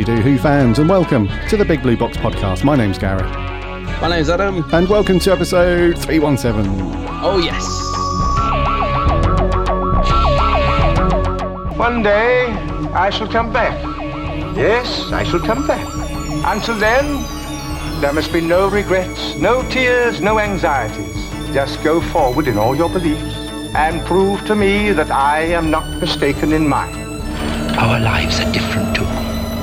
Howdy, howdy do, Who fans, and welcome to the Big Blue Box podcast. My name's Gary. My name's Adam. and welcome to episode 317. Oh, yes. One day I shall come back. Yes, I shall come back. Until then, there must be no regrets, no tears, no anxieties. Just go forward in all your beliefs and prove to me that I am not mistaken in mine. Our lives are different to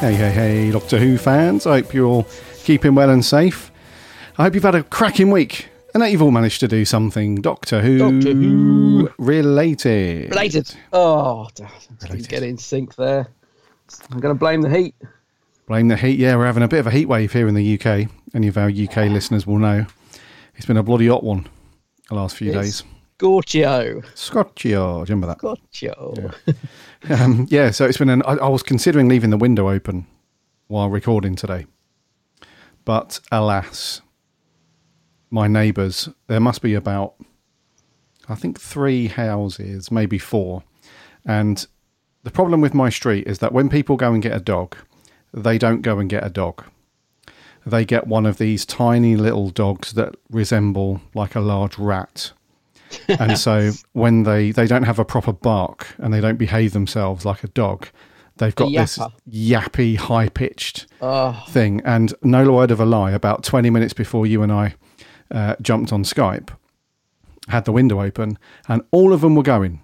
Hey, hey, hey, Doctor Who fans. I hope you're all keeping well and safe. I hope you've had a cracking week and that you've all managed to do something Doctor Who, Doctor Who. related. Related. Oh, damn. Let's get in sync there. I'm going to blame the heat. Blame the heat. Yeah, we're having a bit of a heat wave here in the UK. Any of our UK listeners will know. It's been a bloody hot one the last few It's days. Scorchio. You remember that? Scorchio. Um, yeah, so it's been an. I, I was considering leaving the window open while recording today, but alas, my neighbours. There must be about, I think, three houses, maybe four, and the problem with my street is that when people go and get a dog, they don't go and get a dog. They get one of these tiny little dogs that resemble like a large rat. And so when they they don't have a proper bark and they don't behave themselves like a dog they've got this yappy high pitched Oh, thing. And no word of a lie about 20 minutes before you and i uh, jumped on skype had the window open and all of them were going.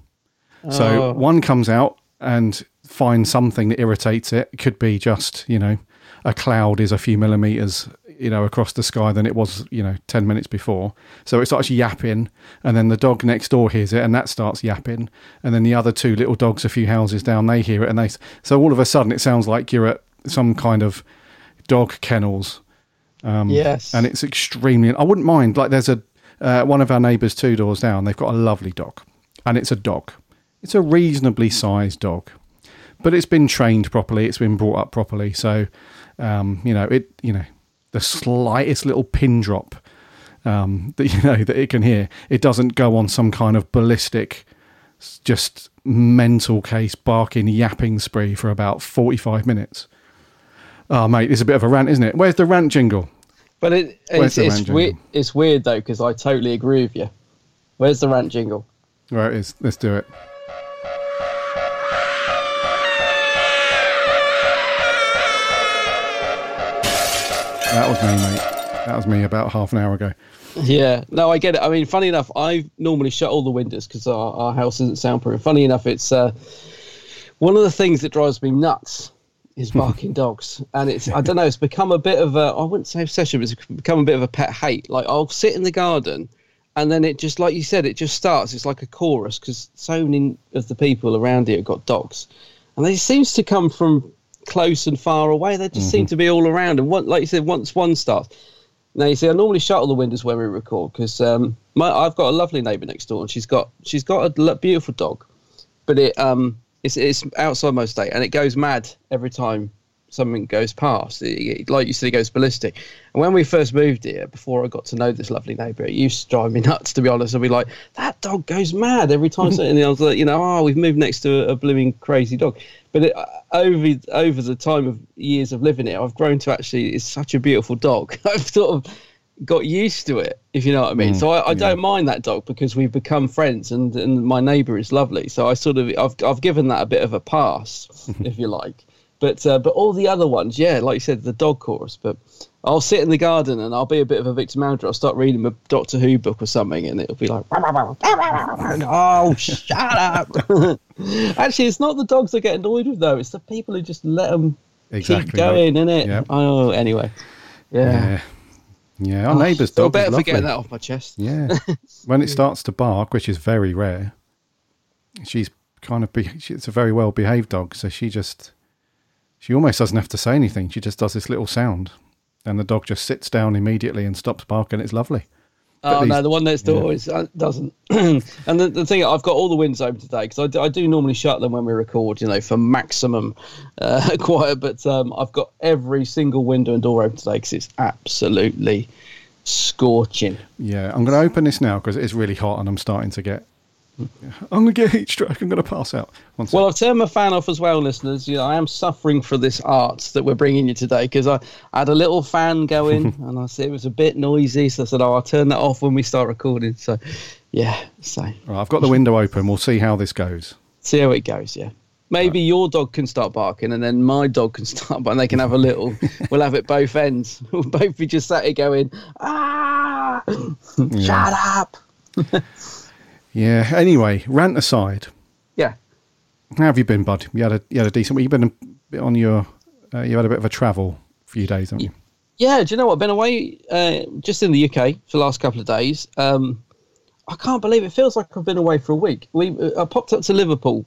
So Oh. one comes out and finds something that irritates it. It could be just, you know, a cloud is a few millimeters, you know, across the sky than it was, you know, 10 minutes before. So it starts yapping, and then the dog next door hears it, and that starts yapping. And then the other two little dogs a few houses down, they hear it, and they. So all of a sudden, it sounds like you're at some kind of dog kennels. Um, yes. And it's extremely. I wouldn't mind. Like, there's a. Uh, one of our neighbours two doors down, they've got a lovely dog, and it's a dog. It's a reasonably sized dog, but it's been trained properly. It's been brought up properly. So, um, you know, it. You know, the slightest little pin drop um, that you know that it can hear, it doesn't go on some kind of ballistic, just mental case barking yapping spree for about forty five minutes. Oh, mate, it's a bit of a rant, isn't it? Where's the rant jingle? but it, it's, it's, weird, it's weird, though, because I totally agree with you. Where's the rant jingle? Right, it is. Let's do it. That was me, mate. That was me about half an hour ago. Yeah, no, I get it. I mean, funny enough, I normally shut all the windows because our, our house isn't soundproof. Funny enough, it's uh, one of the things that drives me nuts is barking dogs, and it's I don't know, it's become a bit of a I wouldn't say obsession, but it's become a bit of a pet hate. Like I'll sit in the garden, and then it just like you said, it just starts. It's like a chorus because so many of the people around here have got dogs, and it seems to come from close and far away. They just seem to be all around, and one, like you said, once one starts. Now you see, I normally shut all the windows when we record because um, my I've got a lovely neighbour next door, and she's got she's got a beautiful dog, but it um it's it's outside most day, and it goes mad every time something goes past. It, like you said, it goes ballistic. And when we first moved here, before I got to know this lovely neighbour, it used to drive me nuts. To be honest, I'd be like, that dog goes mad every time. something- and I was like, you know, oh, we've moved next to a, a blooming crazy dog. But it, uh, over over the time of years of living here, I've grown to actually. It's such a beautiful dog. I've sort of got used to it, if you know what I mean. Mm, so I, I don't mind that dog because we've become friends, and, and my neighbour is lovely. So I sort of I've I've given that a bit of a pass, if you like. But uh, but all the other ones, yeah, like you said, the dog chorus. But I'll sit in the garden and I'll be a bit of a victim manager. I'll start reading a Doctor Who book or something, and it'll be like, oh, shut up. Actually, it's not the dogs that get annoyed with though; it's the people who just let them Exactly, keep going, mate. innit? Yep. Oh, anyway, yeah. Yeah. Yeah, our Oh, neighbour's dog better is for getting that off my chest. Yeah. when it starts to bark, which is very rare, she's kind of be, she, it's a very well behaved dog, so she just she almost doesn't have to say anything. She just does this little sound, and the dog just sits down immediately and stops barking. It's lovely. But Oh these- no, the one next door yeah. is, uh, doesn't. and the, the thing, I've got all the windows open today because I, do- I do normally shut them when we record, you know, for maximum uh, quiet. But um, I've got every single window and door open today because it's absolutely scorching. Yeah, I'm going to open this now because it is really hot, and I'm starting to get. I'm going to get heat stroke. I'm going to pass out. Well, I've turned my fan off as well, listeners. You know, I am suffering for this art that we're bringing you today because I, I had a little fan going and I said it was a bit noisy, so I said, "Oh, I'll turn that off when we start recording." So, yeah, so Right, I've got the window open. We'll see how this goes. see how it goes. Yeah, maybe your dog can start barking and then my dog can start, but they can have a little. we'll have it both ends. We'll both be just sat here going, "Ah, shut up." Yeah. Anyway, rant aside. Yeah. How have you been, bud? You had a you had a decent. week. You've been a bit on your. Uh, you had a bit of a travel few days, haven't you? Yeah, do you know what? I've been away uh, just in the UK for the last couple of days. Um, I can't believe it. Feels like I've been away for a week. We uh, I popped up to Liverpool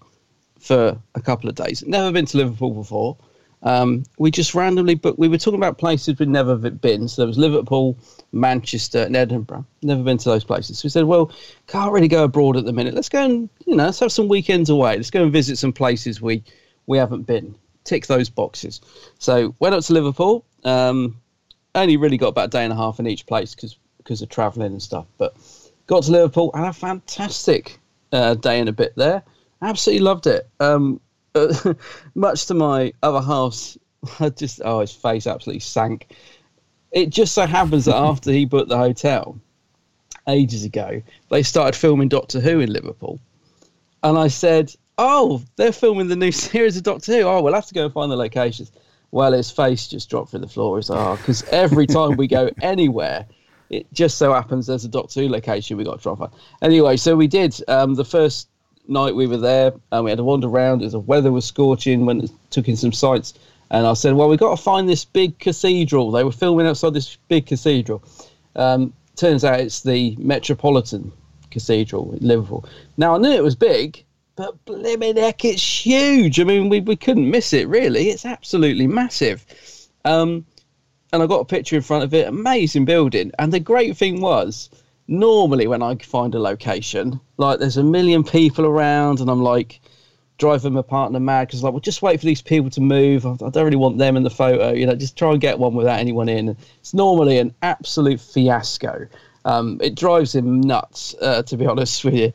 for a couple of days. Never been to Liverpool before. Um, we just randomly booked. We were talking about places we'd never been. So there was Liverpool, Manchester, and Edinburgh. Never been to those places. So we said, well, can't really go abroad at the minute. Let's go and you know, let's have some weekends away. Let's go and visit some places we we haven't been. Tick those boxes. So went up to Liverpool. Um, only really got about a day and a half in each place because because of travelling and stuff. But got to Liverpool and a fantastic uh, day and a bit there. Absolutely loved it. Um, much to my other half's, I just oh his face absolutely sank. It just so happens that after he booked the hotel ages ago, they started filming Doctor Who in Liverpool, and I said, "Oh, they're filming the new series of Doctor Who. Oh, we'll have to go and find the locations." Well, his face just dropped through the floor. He's like, "Oh, because every time we go anywhere." It just so happens there's a Doctor Who location we got to and find. Anyway, so we did. Um, the first night we were there, and we had to wander around. As the weather was scorching, went took in some sights, and I said, "Well, we've got to find this big cathedral." They were filming outside this big cathedral. Um, turns out it's the Metropolitan Cathedral in Liverpool. Now I knew it was big, but blimmin' heck, it's huge. I mean, we we couldn't miss it really. It's absolutely massive. Um, and I got a picture in front of it. Amazing building. And the great thing was, normally when I find a location, like there's a million people around, and I'm like driving my partner mad because like, well, just wait for these people to move. I, don't really want them in the photo. You know, just try and get one without anyone in. It's normally an absolute fiasco. Um, it drives him nuts, uh, to be honest with you.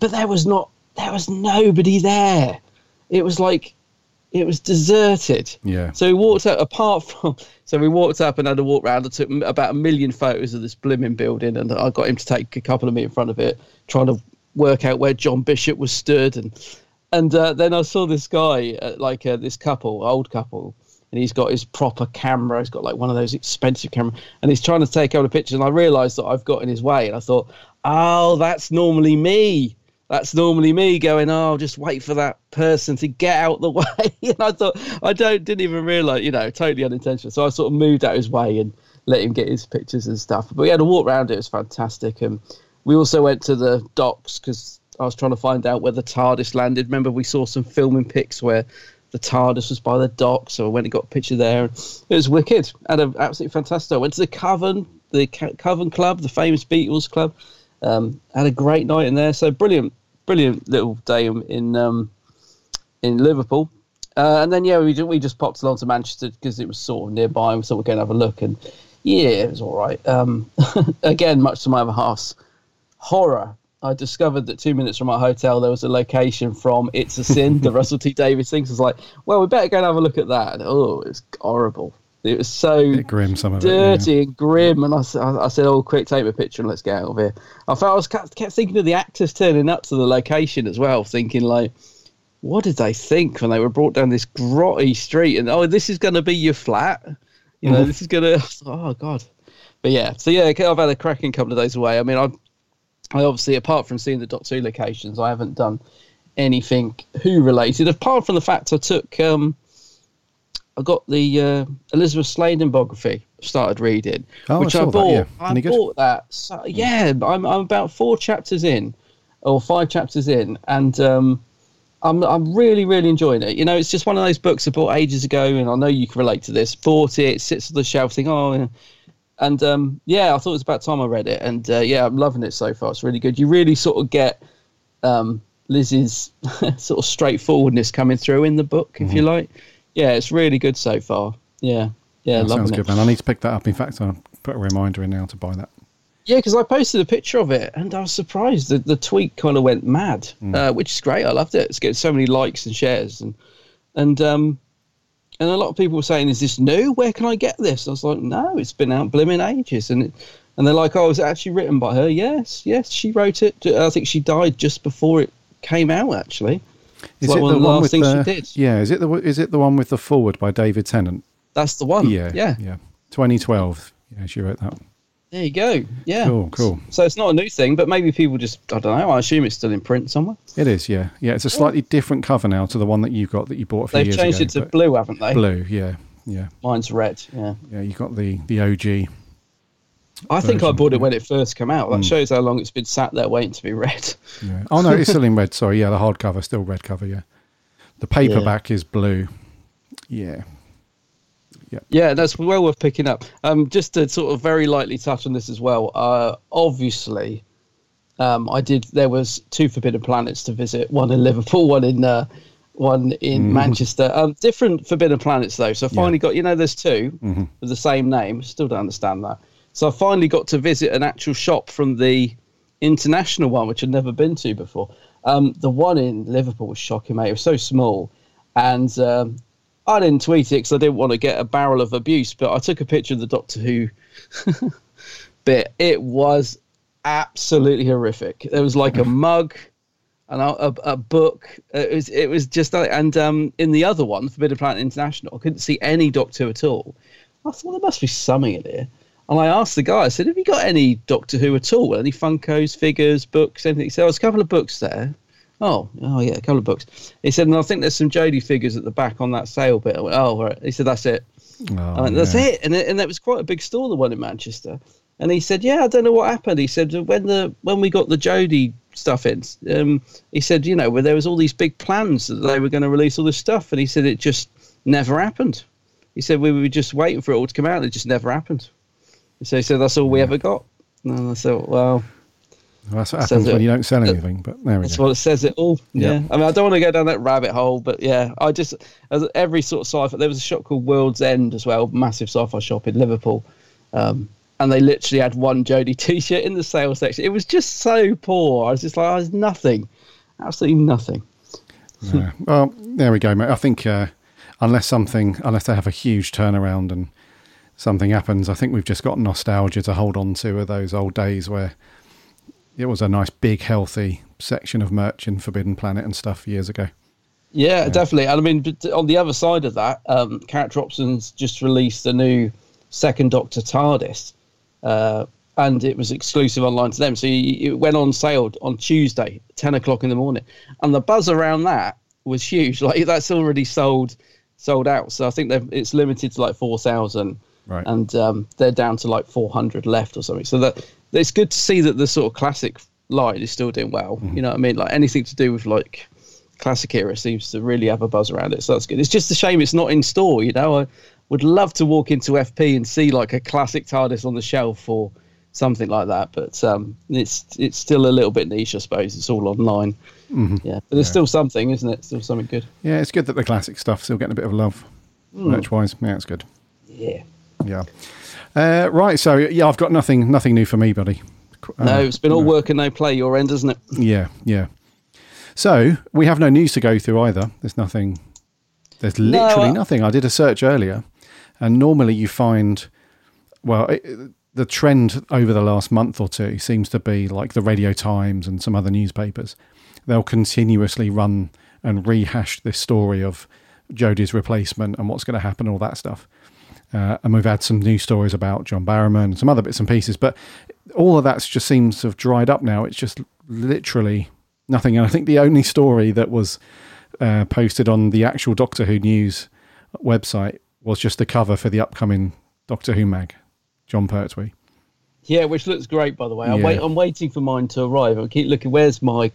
But there was not. There was nobody there. It was like it was deserted. Yeah. So we walked up, apart from, so we walked up and had a walk around. I took about a million photos of this blooming building, and I got him to take a couple of me in front of it, trying to work out where John Bishop was stood. And and uh, then I saw this guy, uh, like uh, this couple, old couple, and he's got his proper camera. He's got like one of those expensive cameras, and he's trying to take out a picture. And I realised that I've got in his way, and I thought, oh, that's normally me that's normally me going, oh, just wait for that person to get out the way. and I thought, I don't, didn't even realize, you know, totally unintentional. So I sort of moved out of his way and let him get his pictures and stuff. But we had a walk around it. It was fantastic. And we also went to the docks because I was trying to find out where the TARDIS landed. Remember, we saw some filming pics where the TARDIS was by the dock, so I went and got a picture there. It was wicked, and absolutely fantastic. I went to the Cavern, the Cavern Club, the famous Beatles club. Um, had a great night in there. So brilliant, brilliant little day in in, um, in Liverpool. Uh, and then yeah, we we just popped along to Manchester because it was sort of nearby. and We thought we'd go and have a look, and yeah, it was all right. Um, again, much to my other half's horror, I discovered that two minutes from our hotel there was a location from It's a Sin, the Russell T Davies thing. So I was like, well, we better go and have a look at that. And, oh, it's horrible. It was so grim, some of dirty it, yeah. and grim. And I, I, said, "Oh, quick, take a picture and let's get out of here." I felt I was kept, kept thinking of the actors turning up to the location as well, thinking like, "What did they think when they were brought down this grotty street?" And oh, this is going to be your flat. You know, mm-hmm. this is going to. Oh God. But yeah, so yeah, I've had a cracking couple of days away. I mean, I, I obviously, apart from seeing the Doctor Who locations, I haven't done anything Who related. Apart from the fact I took. Um, I got the uh, Elizabeth Sladen biography. Started reading, oh, which I, I, bought. That, yeah. I bought that. So, yeah, I'm I'm about four chapters in, or five chapters in, and um, I'm I'm really really enjoying it. You know, it's just one of those books I bought ages ago, and I know you can relate to this. Bought it, it sits on the shelf, think, oh, and um, yeah, I thought it was about time I read it, and uh, yeah, I'm loving it so far. It's really good. You really sort of get um, Liz's sort of straightforwardness coming through in the book, if mm-hmm. you like yeah, it's really good so far. Yeah, yeah, that sounds good, it. man. I need to pick that up. In fact, I'll put a reminder in now to buy that. Yeah, because I posted a picture of it and I was surprised that the tweet kind of went mad, mm. uh, which is great. I loved it. It's getting so many likes and shares and and um and a lot of people were saying, "Is this new? Where can I get this?" I was like, "No, it's been out blooming ages." And it, and they're like, "Oh, is it actually written by her?" Yes, yes, she wrote it. I think she died just before it came out. Actually, is it the, one with the, Yeah, is it the is it the one with the forward by David Tennant? That's the one. Yeah, yeah, yeah. 2012. Yeah, she wrote that. There you go. Yeah. Cool, cool. So it's not a new thing, but maybe people just I don't know. I assume it's still in print somewhere. It is. Yeah, yeah. It's a slightly different cover now to the one that you got that you bought a few They've years ago. They've changed it to blue, haven't they? Blue. Yeah, yeah. Mine's red. Yeah. Yeah, you got the the OG I think I bought it when it first came out. That mm. shows how long it's been sat there waiting to be read. Yeah. Oh no, it's still in red. Sorry, yeah, the hardcover still red cover. Yeah. The paperback yeah. is blue. Yeah. Yeah. Yeah, that's well worth picking up. Um, just to sort of very lightly touch on this as well. Uh, obviously, um, I did. There was two Forbidden Planets to visit. One in Liverpool, one in uh, one in mm. Manchester. Um, different Forbidden Planets though. So I finally yeah. got. You know, there's 2 mm-hmm. with the same name. Still don't understand that. So I finally got to visit an actual shop from the international one, which I'd never been to before. Um, the one in Liverpool was shocking, mate. It was so small, and um, I didn't tweet it because I didn't want to get a barrel of abuse. But I took a picture of the Doctor Who bit. It was absolutely horrific. There was like a mug and a, a, a, book. It was it was just and um, in the other one, Forbidden Planet International, I couldn't see any Doctor at all. I thought there must be something in here. And I asked the guy, I said, Have you got any Doctor Who at all? Any Funkos, figures, books, anything? He said, oh, There's a couple of books there. Oh, oh yeah, a couple of books. He said, and I think there's some Jodie figures at the back on that sale bit. I went, oh, right. He said, That's it. Oh, went, That's yeah. it. And, it. and that was quite a big store, the one in Manchester. And he said, Yeah, I don't know what happened. He said, When the when we got the Jodie stuff in, um, he said, You know, where there was all these big plans that they were going to release all this stuff. And he said, It just never happened. He said, We were just waiting for it all to come out. And it just never happened. So he said, that's all we ever got. And I thought, well, well that's what happens when it, you don't sell anything. But there we that's go. what it says it all. Yeah. yeah. I mean, I don't want to go down that rabbit hole, but yeah, I just as every sort of sci-fi. There was a shop called World's End as well, massive sci-fi shop in Liverpool, um, and they literally had one Jodie T-shirt in the sales section. It was just so poor. I was just like, oh, there's nothing, absolutely nothing. yeah. Well, there we go, mate. I think uh, unless something, unless they have a huge turnaround and something happens, I think we've just got nostalgia to hold on to of those old days where it was a nice big healthy section of merch in Forbidden Planet and stuff years ago. Yeah, yeah. definitely. And I mean, on the other side of that, um, Character Options just released a new Second Doctor TARDIS, uh, and it was exclusive online to them. So it went on sale on Tuesday, ten o'clock in the morning, and the buzz around that was huge. Like that's already sold sold out. So I think it's limited to like four thousand right. and um, they're down to like 400 left or something. So that it's good to see that the sort of classic line is still doing well. Mm-hmm. You know what I mean? Like anything to do with like classic era seems to really have a buzz around it. So that's good. It's just a shame it's not in store. You know, I would love to walk into FP and see like a classic TARDIS on the shelf or something like that. But um, it's it's still a little bit niche, I suppose. It's all online. Mhm. Yeah, but there's Yeah. still something, isn't it? Still something good. Yeah, it's good that the classic stuff's still getting a bit of love, Mm. merch wise. Yeah, it's good. Yeah. Yeah. Uh, right. So yeah, I've got nothing nothing new for me, buddy. Uh, no, it's been all work and no play your end, isn't it? Yeah, yeah. So we have no news to go through either. There's nothing. There's No, literally I- nothing. I did a search earlier, and normally you find, well, it, the trend over the last month or two seems to be like the Radio Times and some other newspapers. They'll continuously run and rehash this story of Jodie's replacement and what's going to happen, all that stuff. Uh, and we've had some new stories about John Barrowman and some other bits and pieces, but all of that just seems to have dried up now. It's just literally nothing. And I think the only story that was uh, posted on the actual Doctor Who news website was just the cover for the upcoming Doctor Who mag, Jon Pertwee. Yeah, which looks great, by the way. I'm, Yeah. wait, I'm waiting for mine to arrive. I keep looking. Where's my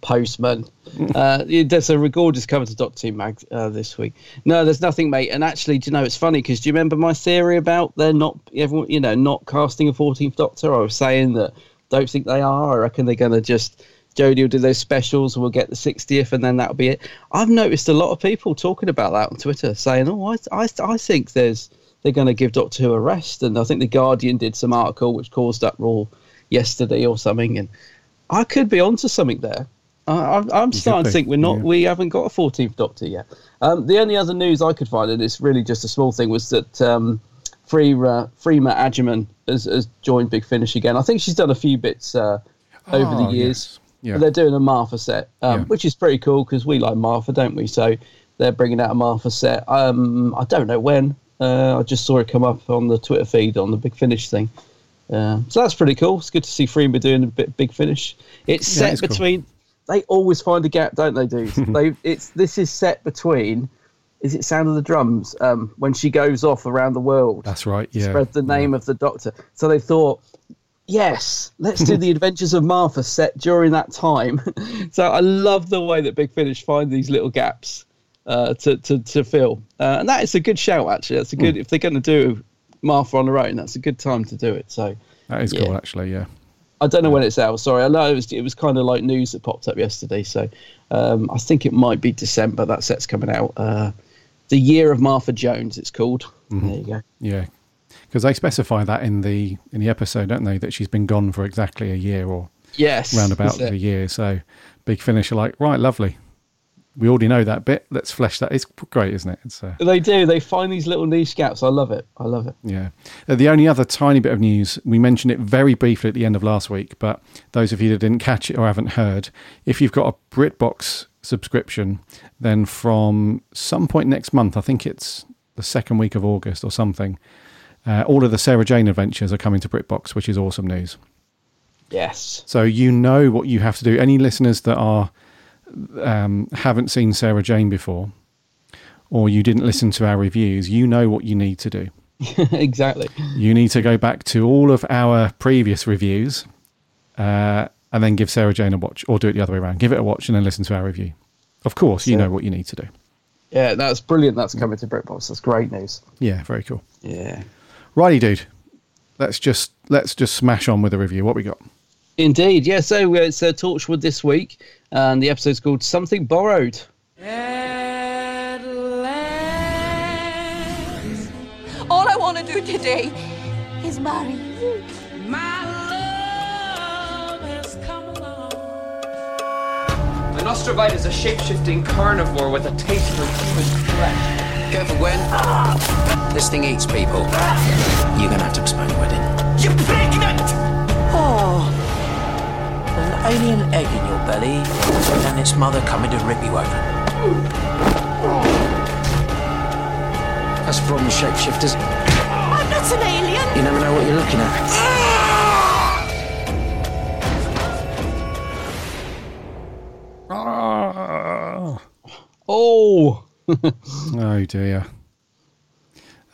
postman? uh, there's a gorgeous cover to Doctor Who mag uh, this week. No, there's nothing, mate. And actually, do you know it's funny because do you remember my theory about they're not everyone, you know, not casting a 14th Doctor? I was saying that don't think they are. I reckon they're going to just Jodie will do those specials. We'll get the 60th, and then that'll be it. I've noticed a lot of people talking about that on Twitter, saying, "Oh, I, I, I think there's." They're going to give Doctor Who a rest. And I think the Guardian did some article which caused that rule yesterday or something. And I could be onto something there. I, I'm, I'm starting to think we're not. yeah. We haven't got a 14th Doctor yet. Um, the only other news I could find, and it's really just a small thing, was that um, Freema Freema Agyeman has, has joined Big Finish again. I think she's done a few bits uh, over Oh, the years. yes. Yeah. They're doing a Martha set, um, Yeah. which is pretty cool because we like Martha, don't we? So they're bringing out a Martha set. Um, I don't know when. Uh, I just saw it come up on the Twitter feed on the Big Finish thing. Uh, so that's pretty cool. It's good to see Freema doing a bit Big Finish. It's Yeah, set it's cool. between. They always find a gap, don't they, dude? they it's this is set between. Is it Sound of the Drums? Um, when she goes off around the world That's right. Yeah. spread the name of the Doctor. So they thought, yes, let's do the Adventures of Martha set during that time. so I love the way that Big Finish find these little gaps uh, to, to, to fill. Uh, and that is a good shout, actually. That's a good, if they're going to do Martha on her own, that's a good time to do it. So That is Yeah. cool, actually. Yeah. I don't know when it's out. Sorry, I know it was, it was kind of like news that popped up yesterday. So um, I think it might be December. That set's coming out. Uh, the Year of Martha Jones, it's called. Mm-hmm. There you go. Yeah. Because they specify that in the in the episode, don't they? That she's been gone for exactly a year or Yes. round about a year. So Big Finish are like, right, lovely. We already know that bit. Let's flesh that. It's great, isn't it? It's uh, They do. They find these little niche gaps. I love it. I love it. Yeah. Uh, the only other tiny bit of news, we mentioned it very briefly at the end of last week, but those of you that didn't catch it or haven't heard, if you've got a BritBox subscription, then from some point next month, I think it's the second week of August or something, uh, all of the Sarah Jane adventures are coming to BritBox, which is awesome news. Yes. So you know what you have to do. Any listeners that are um, haven't seen Sarah Jane before, or you didn't listen to our reviews, you know what you need to do. exactly. You need to go back to all of our previous reviews uh, and then give Sarah Jane a watch, or do it the other way around. Give it a watch and then listen to our review. Of course, you So- know what you need to do. Yeah, that's brilliant. That's coming to BritBox. That's great news. Yeah, very cool. Yeah. Righty, dude. Let's just let's just smash on with the review. What we got? Indeed. Yeah. So uh, it's uh, Torchwood this week, and the episode's called Something Borrowed. All I want to do today is marry you. My love has come along. The Nostrovite is a shape-shifting carnivore with a taste for human flesh. Careful, Gwen. This thing eats people. You're gonna have to explain your wedding. You're pregnant! Oh. There's an alien egg in your belly, and its mother coming to rip you open. That's from the problem with shapeshifters. I'm not an alien. You never know what you're looking at. Ah! Oh. oh dear.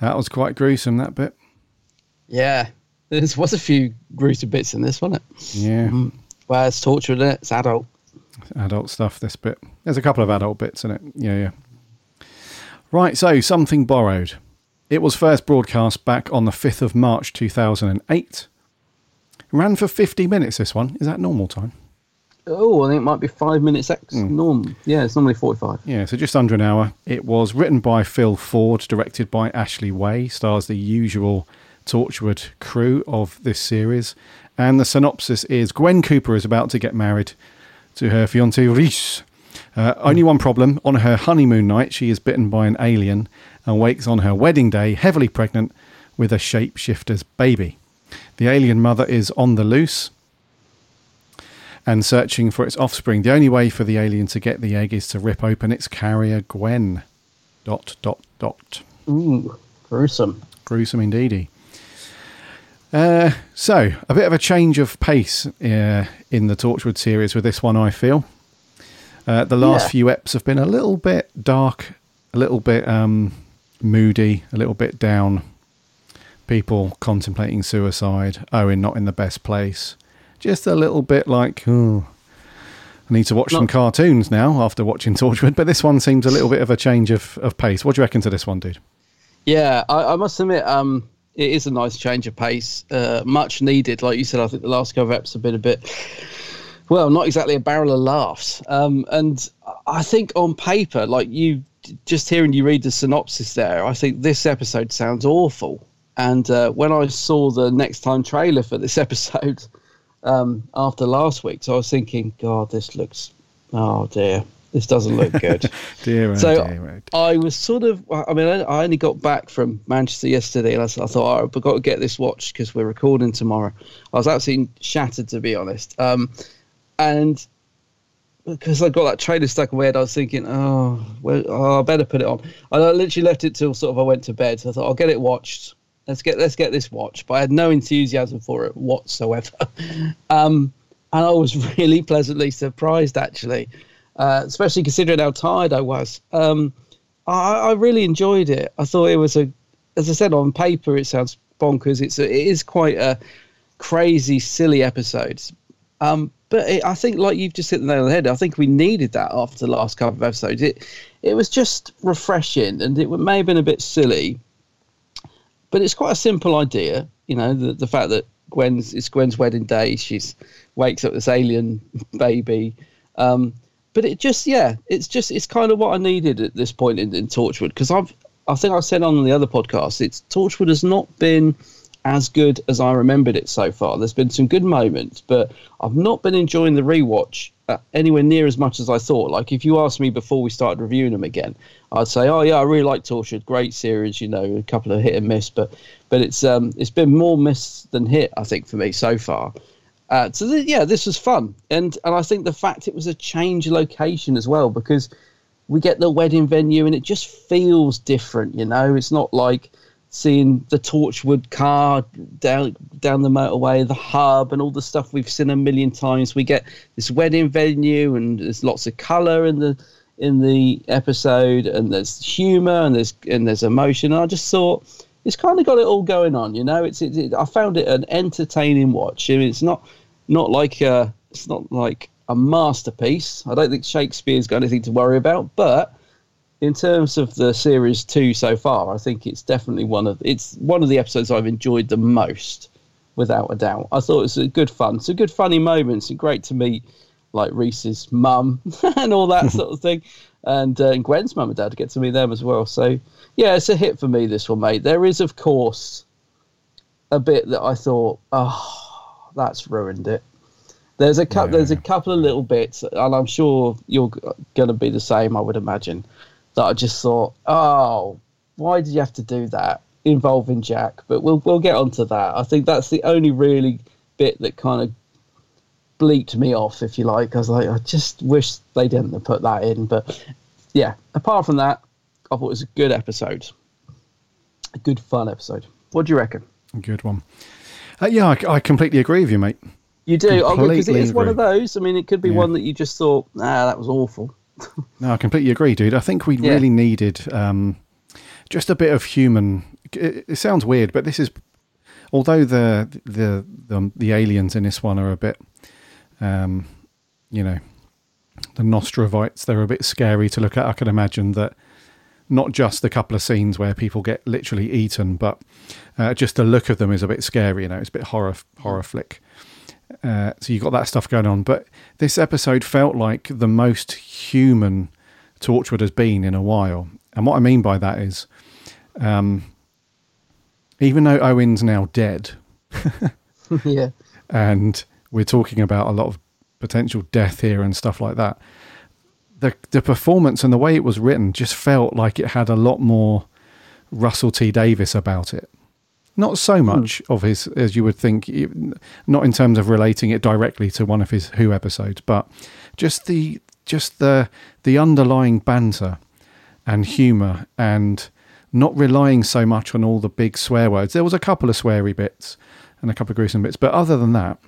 That was quite gruesome. That bit. Yeah. There was a few gruesome bits in this, wasn't it? Yeah. Mm. Well, it's torture, isn't it? It's adult. Adult stuff, this bit. There's a couple of adult bits in it. Yeah, yeah. Right, so Something Borrowed. It was first broadcast back on the 5th of March 2008. Ran for 50 minutes, this one. Is that normal time? Oh, I think it might be five minutes X hmm. norm. Yeah, it's normally 45. Yeah, so just under an hour. It was written by Phil Ford, directed by Ashley Way, stars the usual Torchwood crew of this series. And the synopsis is Gwen Cooper is about to get married to her fiance Rhys. Uh, only one problem on her honeymoon night, she is bitten by an alien and wakes on her wedding day heavily pregnant with a shapeshifter's baby. The alien mother is on the loose and searching for its offspring. The only way for the alien to get the egg is to rip open its carrier, Gwen. Dot, dot, dot. Ooh, gruesome. Gruesome indeedy. Uh, so, a bit of a change of pace uh, in the Torchwood series with this one, I feel. Uh, the last Yeah. few eps have been a little bit dark, a little bit um, moody, a little bit down. People contemplating suicide, Owen not in the best place. Just a little bit like, oh, I need to watch some cartoons now after watching Torchwood. But this one seems a little bit of a change of, of pace. What do you reckon to this one, dude? Yeah, I, I must admit, um, it is a nice change of pace, uh, much needed. Like you said, I think the last couple of episodes have been a bit, well, not exactly a barrel of laughs. Um, and I think on paper, like you, just hearing you read the synopsis there, I think this episode sounds awful. And uh, when I saw the next time trailer for this episode um, after last week's, I was thinking, God, this looks, oh dear, this doesn't look good. Dear, oh So dear, I was sort of, I mean, I I only got back from Manchester yesterday, and I, thought, right, I've got to get this watch because we're recording tomorrow. I was absolutely shattered, to be honest. Um, and because I got that trailer stuck in my head, I was thinking, oh, well, oh, I better put it on. And I literally left it till sort of I went to bed. So I thought, I'll get it watched. Let's get let's get this watched. But I had no enthusiasm for it whatsoever. um, and I was really pleasantly surprised, actually, uh, especially considering how tired I was. Um, I, I really enjoyed it. I thought it was a, as I said, on paper it sounds bonkers. It's a, it is quite a crazy, silly episode. Um, but it, I think, like you've just hit the nail on the head. I think we needed that after the last couple of episodes. It it was just refreshing, and it may have been a bit silly, but it's quite a simple idea. You know, the the fact that Gwen's it's Gwen's wedding day. She's wakes up this alien baby. Um, but it just yeah, it's just it's kind of what I needed at this point in, in Torchwood because I've I think I said on the other podcast it's Torchwood has not been as good as I remembered it so far. There's been some good moments, but I've not been enjoying the rewatch uh, anywhere near as much as I thought. Like if you asked me before we started reviewing them again, I'd say, "Oh yeah, I really like Torchwood, great series. You know, a couple of hit and miss, but but it's um it's been more miss than hit, I think, for me so far." Uh, so th- yeah, this was fun, and and I think the fact it was a change location as well because we get the wedding venue and it just feels different. You know, it's not like seeing the Torchwood car down down the motorway, the hub, and all the stuff we've seen a million times. We get this wedding venue, and there's lots of color in the in the episode, and there's humor, and there's and there's emotion. And I just thought it's kind of got it all going on. You know, it's it, it, I found it an entertaining watch. I mean, it's not not like uh it's not like a masterpiece. I don't think Shakespeare's got anything to worry about, but in terms of the series two so far, I think it's definitely one of it's one of the episodes I've enjoyed the most, without a doubt. I thought it was a good fun, some good funny moments, and great to meet like Rhys's mum and all that sort of thing, and, uh, and Gwen's mum and dad get to meet them as well. So yeah, it's a hit for me. This one, mate. There is of course a bit that I thought, oh, that's ruined it. There's a couple. There's a couple of little bits, and I'm sure you're going to be the same. I would imagine that I just thought, oh, why did you have to do that involving Jack? But we'll we'll get onto that. I think that's the only really bit that kind of bleeped me off, if you like. I was like, I just wish they didn't have put that in. But yeah, apart from that, I thought it was a good episode, a good fun episode. What do you reckon? A good one. Uh, yeah, I, I completely agree with you, mate. You do, because it Completely is one of those. I mean, it could be Yeah. one that you just thought, ah, that was awful. No, I completely agree, dude. I think we Yeah. really needed um, just a bit of human. It, it sounds weird, but this is, although the the the, the aliens in this one are a bit, um, you know, the Nostrovites. They're a bit scary to look at. I can imagine that not just the couple of scenes where people get literally eaten, but uh, just the look of them is a bit scary. You know, it's a bit horror horror flick. Uh, so you got that stuff going on, but this episode felt like the most human Torchwood has been in a while. And what I mean by that is, um, even though Owen's now dead, yeah, and we're talking about a lot of potential death here and stuff like that. The the performance and the way it was written just felt like it had a lot more Russell T Davies about it. Not so hmm. much of his as you would think, not in terms of relating it directly to one of his Who episodes, but just the just the the underlying banter and humour and not relying so much on all the big swear words. There was a couple of sweary bits and a couple of gruesome bits, but other than that,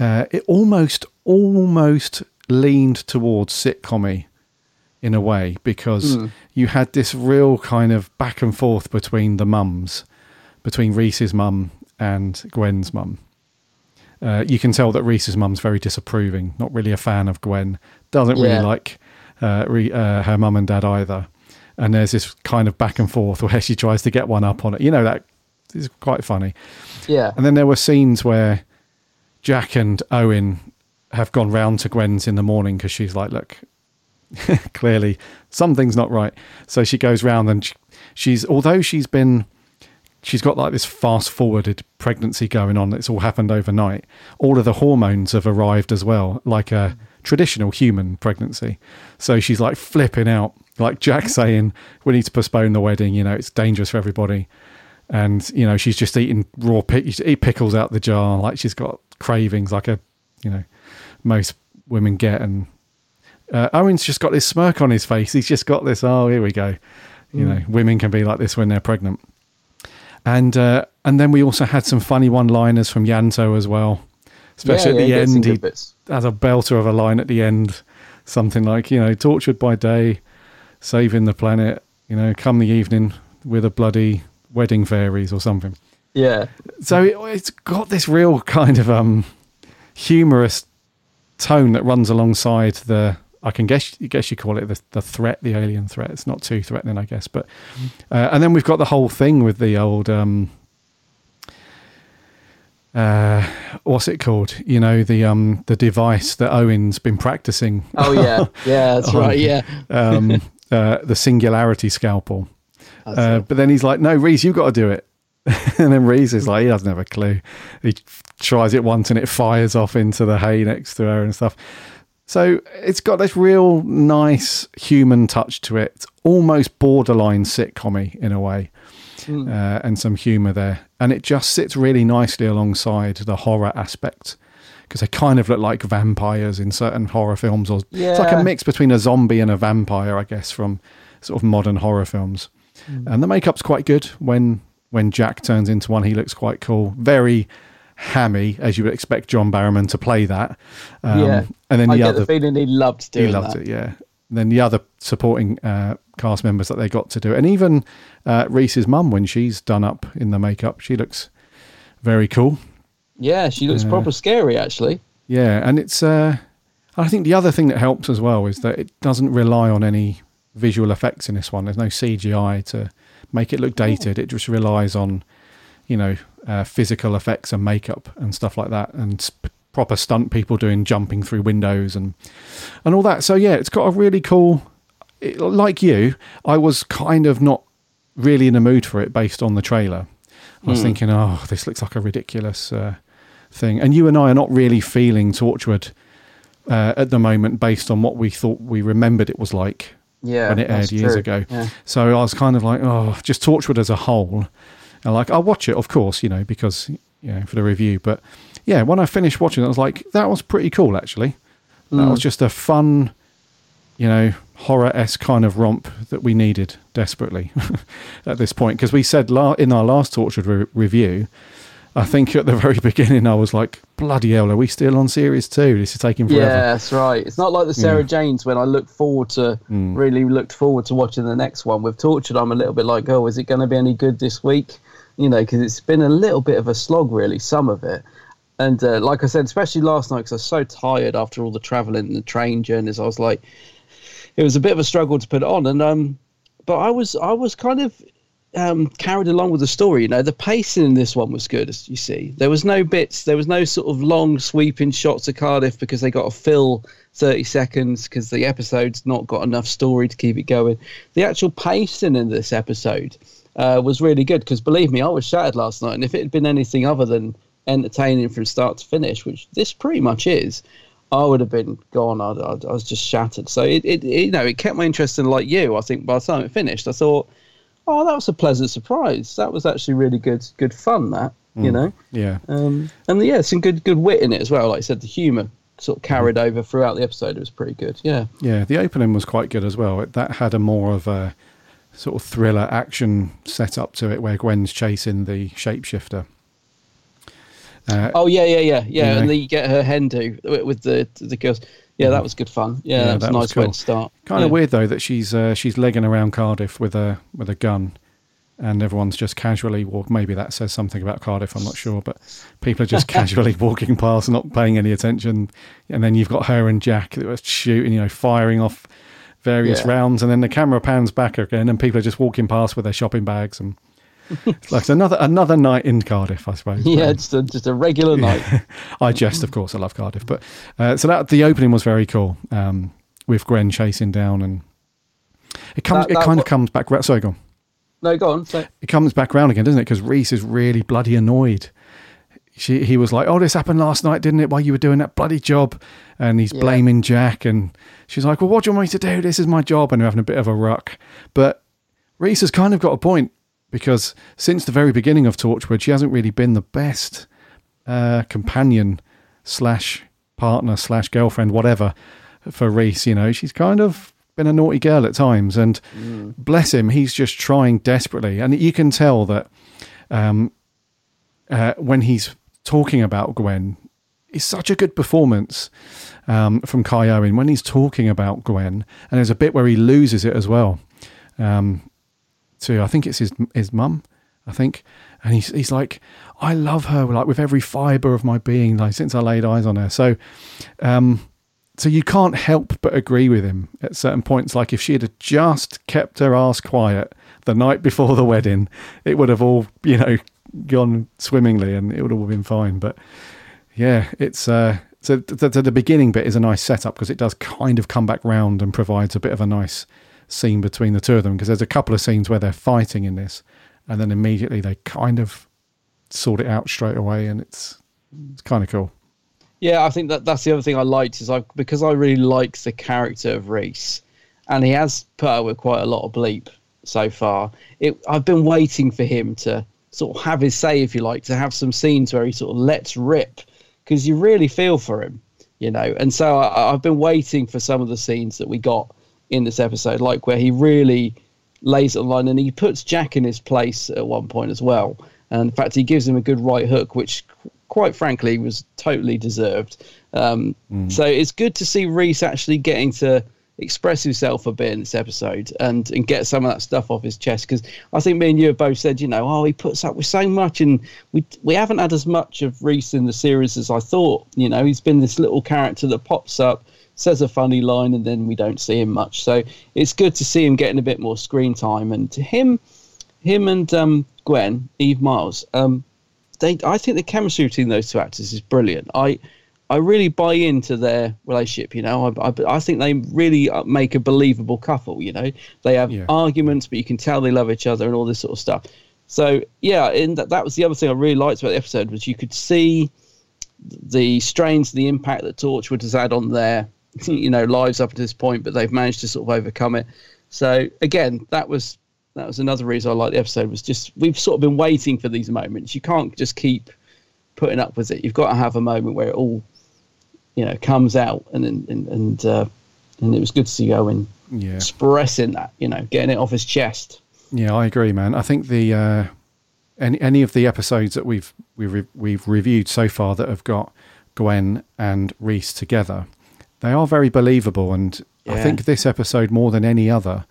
uh, it almost almost leaned towards sitcommy in a way because Mm. you had this real kind of back and forth between the mums, between Rhys's mum and Gwen's mum. Uh, you can tell that Rhys's mum's very disapproving, not really a fan of Gwen, doesn't really Yeah. like uh, re, uh, her mum and dad either. And there's this kind of back and forth where she tries to get one up on it. You know, that is quite funny. Yeah. And then there were scenes where Jack and Owen have gone round to Gwen's in the morning because she's like, look, clearly something's not right. So she goes round and she, she's, although she's been, she's got like this fast forwarded pregnancy going on. It's all happened overnight. All of the hormones have arrived as well, like a traditional human pregnancy. So she's like flipping out, like Jack saying, we need to postpone the wedding. You know, it's dangerous for everybody. And, you know, she's just eating raw pickles out the jar. Like she's got cravings like a, you know, most women get. And uh, Owen's just got this smirk on his face. He's just got this, oh, here we go. You Mm. know, women can be like this when they're pregnant. And uh, and then we also had some funny one-liners from Ianto as well, especially Yeah, at yeah, the he end. He bits. has a belter of a line at the end, something like you know, tortured by day, saving the planet. You know, come the evening with a bloody wedding fairies or something. Yeah. So it, it's got this real kind of um humorous tone that runs alongside the. I can guess, I guess you call it the, the threat, the alien threat. It's not too threatening, I guess. But uh, and then we've got the whole thing with the old um, uh, what's it called? You know, the um the device that Owen's been practicing. Oh, yeah. Yeah, that's right, yeah. um, uh, the singularity scalpel. Uh, but then he's like, "No, Rhys, you've got to do it." and then Rhys is like, he doesn't have a clue. He tries it once and it fires off into the hay next to her and stuff. So it's got this real nice human touch to it, almost borderline sitcom in a way, Mm. uh, and some humour there. And it just sits really nicely alongside the horror aspect because they kind of look like vampires in certain horror films, or it's like a mix between a zombie and a vampire, I guess, from sort of modern horror films. Mm. And the makeup's quite good when when Jack turns into one. He looks quite cool, very hammy, as you would expect John Barrowman to play that. Um, yeah. and then I the get other the feeling he loved doing he loved that. it, yeah. And then the other supporting uh, cast members that they got to do it, and even uh, Rhys's mum when she's done up in the makeup, she looks very cool. Yeah, she looks Uh, proper scary, actually. Yeah, and it's. Uh, I think the other thing that helps as well is that it doesn't rely on any visual effects in this one. There's no CGI to make it look dated. It just relies on, you know, uh, physical effects and makeup and stuff like that, and sp- proper stunt people doing jumping through windows and and all that. So yeah, it's got a really cool. It, like you, I was kind of not really in the mood for it based on the trailer. I was Hmm. thinking, oh, this looks like a ridiculous uh, thing. And you and I are not really feeling Torchwood uh, at the moment based on what we thought we remembered it was like Yeah, when it aired years true. ago. Yeah. So I was kind of like, oh, just Torchwood as a whole. And like, I'll watch it, of course, you know, because, you know, for the review. But yeah, when I finished watching it, I was like, that was pretty cool, actually. That Mm. was just a fun, you know, horror esque kind of romp that we needed desperately at this point. Because we said la- in our last Torchwood re- review, I think at the very beginning, I was like, bloody hell, are we still on series two? This is taking forever. Yeah, that's right. It's not like the Sarah Yeah. Janes when I look forward to Mm. really looked forward to watching the next one. With Torchwood, I'm a little bit like, oh, is it going to be any good this week? You know, because it's been a little bit of a slog, really. Some of it, And uh, like I said, especially last night, because I was so tired after all the traveling and the train journeys, I was like, it was a bit of a struggle to put it on. And um, but I was I was kind of um, carried along with the story. You know, the pacing in this one was good, as you see. There was no bits, there was no sort of long sweeping shots of Cardiff because they got to fill 30 seconds because the episode's not got enough story to keep it going. The actual pacing in this episode uh, was really good because believe me, I was shattered last night. And if it had been anything other than entertaining from start to finish, which this pretty much is, I would have been gone. I, I, I was just shattered. So it, it, it, you know, it kept my interest in like you. I think by the time it finished, I thought, oh, that was a pleasant surprise. That was actually really good, good fun. That you Mm. know, Yeah. um, and yeah, some good, good wit in it as well. Like I said, the humour sort of carried over throughout the episode. It was pretty good. Yeah, Yeah, the opening was quite good as well. It, that had a more of a sort of thriller action setup to it, where Gwen's chasing the shapeshifter. Uh, Oh yeah, yeah, yeah, yeah. You know. And then you get her hen do with with the the girls. Yeah, that was good fun. Yeah, that was a nice way to start. Kind Yeah. of weird though that she's uh, she's legging around Cardiff with a with a gun, and everyone's just casually walk. Maybe that says something about Cardiff. I'm not sure, but people are just casually walking past, not paying any attention. And then you've got her and Jack that were shooting, you know, firing off various Yeah. rounds, and then the camera pans back again, and people are just walking past with their shopping bags and. It's like another another night in Cardiff, I suppose. Yeah, Um, just a, just a regular night. I jest, of course. I love Cardiff, but uh, so that the opening was very cool um, with Gwen chasing down, and it comes. That- it kind wa- of comes back. ra- Sorry, go on. No, go on. So, It comes back round again, doesn't it? Because Rhys is really bloody annoyed. She, he was like, "Oh, this happened last night, didn't it? While you were doing that bloody job," and he's Yeah. blaming Jack, and she's like, "Well, what do you want me to do? This is my job," and they're having a bit of a ruck. But Rhys has kind of got a point because since the very beginning of Torchwood, she hasn't really been the best uh, companion slash partner slash girlfriend, whatever, for Rhys. You know, she's kind of been a naughty girl at times, and bless him, he's just trying desperately, and you can tell that um, uh, when he's talking about Gwen, it's such a good performance um, from Kai Owen when he's talking about Gwen, and there's a bit where he loses it as well. Um, to I think it's his his mum, I think, and he's he's like, I love her like with every fiber of my being, like since I laid eyes on her. So, um, so you can't help but agree with him at certain points. Like if she had just kept her ass quiet the night before the wedding, it would have all you know gone swimmingly, and it would have all been fine. But yeah, it's uh, so the, the, the beginning bit is a nice setup because it does kind of come back round and provides a bit of a nice scene between the two of them because there's a couple of scenes where they're fighting in this, and then immediately they kind of sort it out straight away, and it's it's kind of cool. Yeah, I think that that's the other thing I liked is I because I really like the character of Rhys, and he has put up with quite a lot of bleep so far. It I've been waiting for him to sort of have his say, if you like, to have some scenes where he sort of lets rip because you really feel for him, you know. And so I, I've been waiting for some of the scenes that we got in this episode, like where he really lays it on line and he puts Jack in his place at one point as well. And in fact, he gives him a good right hook, which quite frankly was totally deserved. Um, So it's good to see Rhys actually getting to express himself a bit in this episode and, and get some of that stuff off his chest. Because I think me and you have both said, you know, oh, he puts up with so much, and we we haven't had as much of Rhys in the series as I thought. You know, he's been this little character that pops up. Says a funny line and then we don't see him much. So it's good to see him getting a bit more screen time. And to him, him and um, Gwen, Eve Myles, um, they I think the chemistry between those two actors is brilliant. I I really buy into their relationship. You know, I, I, I think they really make a believable couple. You know, they have arguments, but you can tell they love each other and all this sort of stuff. So yeah, and that, that was the other thing I really liked about the episode was you could see the strains, the impact that Torchwood has had on their you know lives up to this point, but they've managed to sort of overcome it. So again, that was that was another reason I like the episode was just we've sort of been waiting for these moments. You can't just keep putting up with it. You've got to have a moment where it all you know comes out, and and and, uh, and it was good to see Owen Yeah. expressing that, you know, getting it off his chest. Yeah, I agree, man. I think the uh, any any of the episodes that we've we've we've reviewed so far that have got Gwen and Rhys together, they are very believable. And I think this episode more than any other,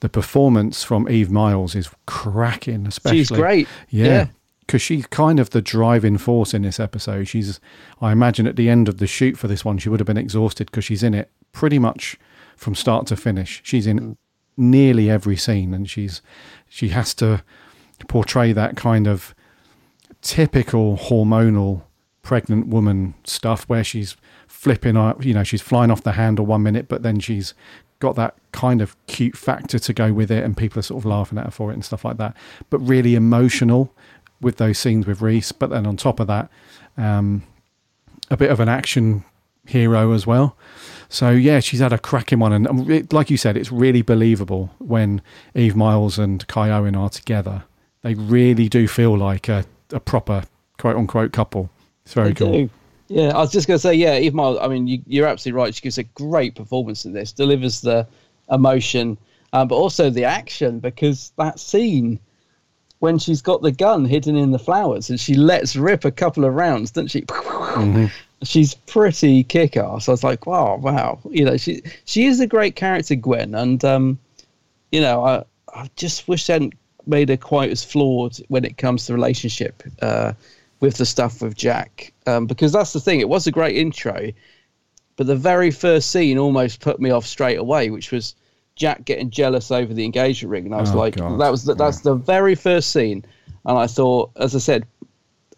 the performance from Eve Myles is cracking. Especially, She's great. Yeah, Yeah. because she's kind of the driving force in this episode. She's, I imagine, at the end of the shoot for this one, she would have been exhausted because she's in it pretty much from start to finish. She's in nearly every scene, and she's she has to portray that kind of typical hormonal pregnant woman stuff where she's flipping out, you know, she's flying off the handle one minute, but then she's got that kind of cute factor to go with it, and people are sort of laughing at her for it and stuff like that. But really emotional with those scenes with Rhys. But then on top of that, um, a bit of an action hero as well. So yeah, she's had a cracking one, and um, it, like you said, it's really believable when Eve Myles and Kai Owen are together. They really do feel like a, a proper quote unquote couple. It's very They cool. do. Yeah, I was just going to say, yeah, Eve Myles. I mean, you, you're absolutely right. She gives a great performance in this, delivers the emotion, um, but also the action because that scene when she's got the gun hidden in the flowers and she lets rip a couple of rounds, doesn't she? She's pretty kick-ass. I was like, wow, wow. You know, she she is a great character, Gwen, and um, you know, I I just wish they hadn't made her quite as flawed when it comes to relationship uh, with the stuff with Jack, um, because that's the thing. It was a great intro, but the very first scene almost put me off straight away, which was Jack getting jealous over the engagement ring, and I was Oh, like, God. that was the, that's the very first scene, and I thought, as I said,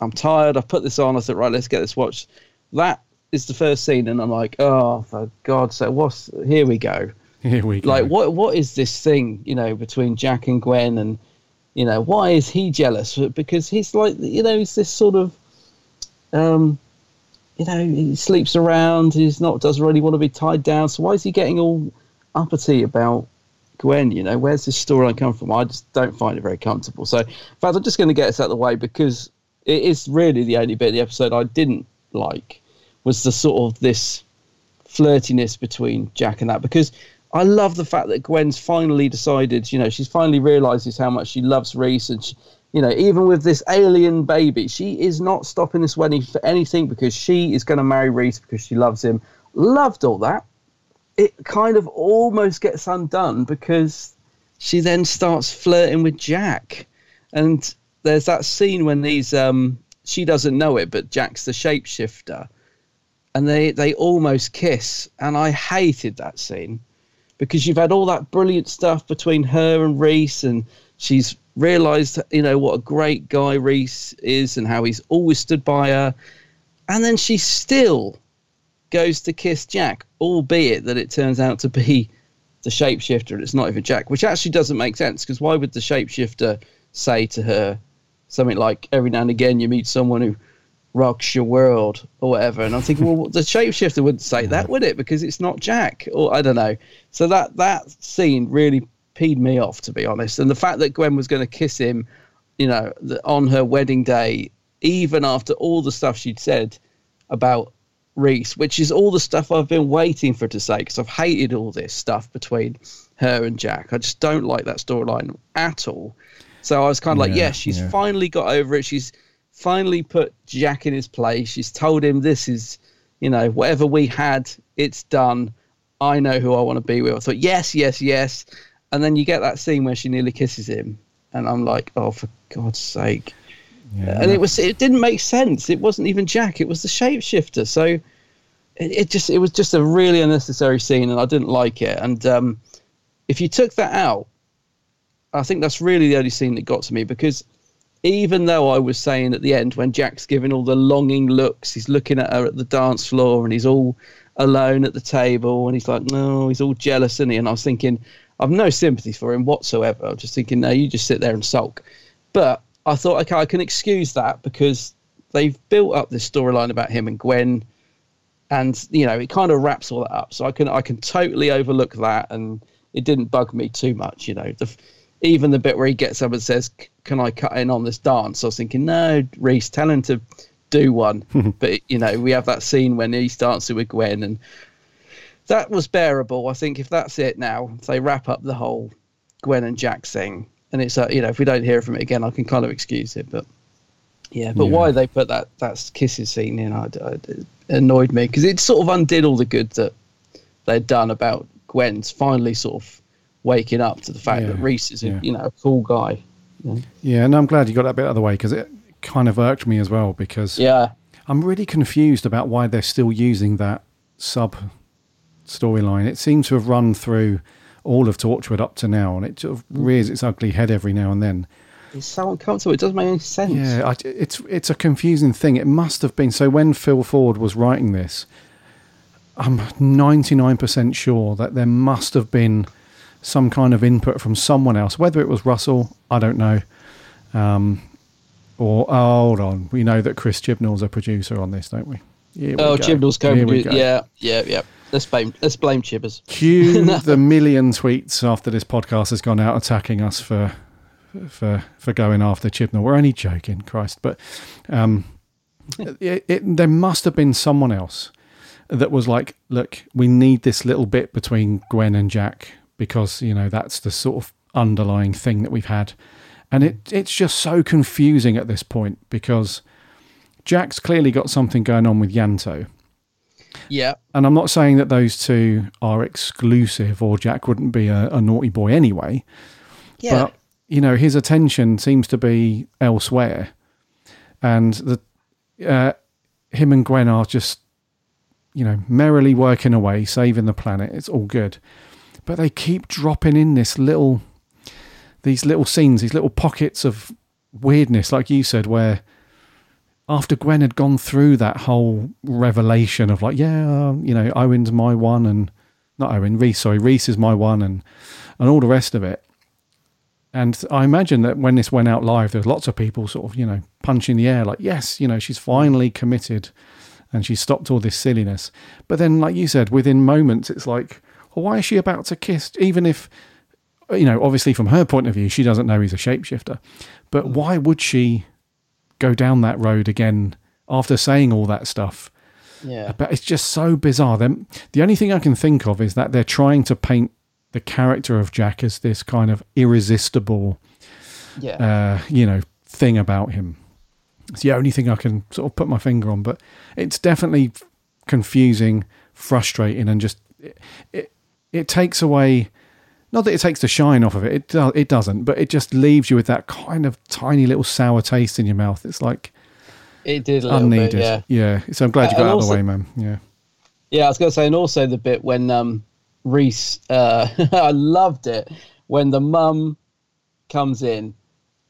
I'm tired. I put this on. I thought, right, let's get this watched. That is the first scene, and I'm like, oh, for God's sake, what's here we go. Here we go. Like, what what is this thing, you know, between Jack and Gwen, and you know, why is he jealous? Because he's like, you know, he's this sort of, um, you know, he sleeps around. He's not doesn't really want to be tied down. So why is he getting all uppity about Gwen? You know, where's this storyline come from? I just don't find it very comfortable. So, in fact, I'm just going to get us out of the way because it is really the only bit of the episode I didn't like was the sort of this flirtiness between Jack and that because I love the fact that Gwen's finally decided, you know, she's finally realizes how much she loves Rhys and she, you know, even with this alien baby, she is not stopping this wedding for anything because she is going to marry Rhys because she loves him. Loved all that. It kind of almost gets undone because she then starts flirting with Jack. And there's that scene when these um she doesn't know it, but Jack's the shapeshifter. And they, they almost kiss. And I hated that scene because you've had all that brilliant stuff between her and Rhys, and she's realised, you know, what a great guy Rhys is and how he's always stood by her. And then she still goes to kiss Jack, albeit that it turns out to be the shapeshifter and it's not even Jack, which actually doesn't make sense because why would the shapeshifter say to her something like, every now and again you meet someone who rocks your world or whatever? And I'm thinking, well, the shapeshifter wouldn't say that, would it? Because it's not Jack, or I don't know. So that that scene really peed me off, to be honest. And the fact that Gwen was going to kiss him, you know, on her wedding day, even after all the stuff she'd said about Rhys, which is all the stuff I've been waiting for to say because I've hated all this stuff between her and Jack. I just don't like that storyline at all. So I was kind of like, yes, yeah, she's yeah. finally got over it. She's finally put Jack in his place. She's told him this is, you know, whatever we had, it's done. I know who I want to be with. I thought, yes, yes, yes. And then you get that scene where she nearly kisses him. And I'm like, oh, for God's sake. and it was it didn't make sense. It wasn't even Jack. It was the shapeshifter. So it, it just it was just a really unnecessary scene, and I didn't like it. And um, if you took that out, I think that's really the only scene that got to me because even though I was saying at the end when Jack's giving all the longing looks, he's looking at her at the dance floor and he's all alone at the table and he's like, no, he's all jealous, isn't he? And I was thinking, I've no sympathy for him whatsoever. I'm just thinking, no, you just sit there and sulk. But I thought, okay, I can excuse that because they've built up this storyline about him and Gwen, and you know it kind of wraps all that up. So I can I can totally overlook that, and it didn't bug me too much. You know, the, even the bit where he gets up and says, "Can I cut in on this dance?" I was thinking, no, Rhys, tell him to do one. but you know, we have that scene when he's dancing with Gwen, and that was bearable. I think if that's it now, if they wrap up the whole Gwen and Jack thing, and it's uh, you know if we don't hear from it again, I can kind of excuse it. But yeah, but Yeah. why they put that that kisses scene in, I, I- it annoyed me because it sort of undid all the good that they'd done about Gwen's finally sort of waking up to the fact Yeah, that Rhys is a yeah. you know a cool guy. Yeah, and I'm glad you got that bit out of the way because it kind of irked me as well because yeah, I'm really confused about why they're still using that sub storyline. It seems to have run through all of Torchwood up to now, and it sort of rears its ugly head every now and then. It's so uncomfortable. It doesn't make any sense. Yeah, I, it's it's a confusing thing. It must have been so when Phil Ford was writing this. I'm 99% sure that there must have been some kind of input from someone else, whether it was Russell, I don't know. Um, or oh, hold on, we know that Chris Chibnall's a producer on this, don't we? Here we oh, go. Chibnall's co-producer. Yeah, yeah, yeah. Let's blame let's blame Chibbers. Cue the million tweets after this podcast has gone out attacking us for for for going after Chibnall. We're only joking, Christ, but um, it, it, there must have been someone else that was like, look, we need this little bit between Gwen and Jack because you know that's the sort of underlying thing that we've had, and it it's just so confusing at this point because Jack's clearly got something going on with Ianto. yeah. And I'm not saying that those two are exclusive or Jack wouldn't be a, a naughty boy anyway. Yeah. But, you know, his attention seems to be elsewhere. And the uh, him and Gwen are just, you know, merrily working away, saving the planet. It's all good. But they keep dropping in this little, these little scenes, these little pockets of weirdness, like you said, where after Gwen had gone through that whole revelation of like, yeah, um, you know, Owen's my one, and not Owen, Rhys, sorry, Rhys is my one, and and all the rest of it. And I imagine that when this went out live, there's lots of people sort of, you know, punching the air, like, yes, you know, she's finally committed, and she's stopped all this silliness. But then, like you said, within moments, it's like, why is she about to kiss? Even if, you know, obviously from her point of view, she doesn't know he's a shapeshifter, but why would she? go down that road again after saying all that stuff. Yeah. But it's just so bizarre. Then the only thing I can think of is that they're trying to paint the character of Jack as this kind of irresistible, yeah. uh, you know, thing about him. It's the only thing I can sort of put my finger on. But it's definitely confusing, frustrating, and just it, it, it takes away not that it takes the shine off of it. It do, it doesn't, but it just leaves you with that kind of tiny little sour taste in your mouth. It's like it did a unneeded. Bit, yeah. yeah. So I'm glad you got out also, of the way, man. Yeah. Yeah, I was going to say, and also the bit when um, Rhys, uh, I loved it when the mum comes in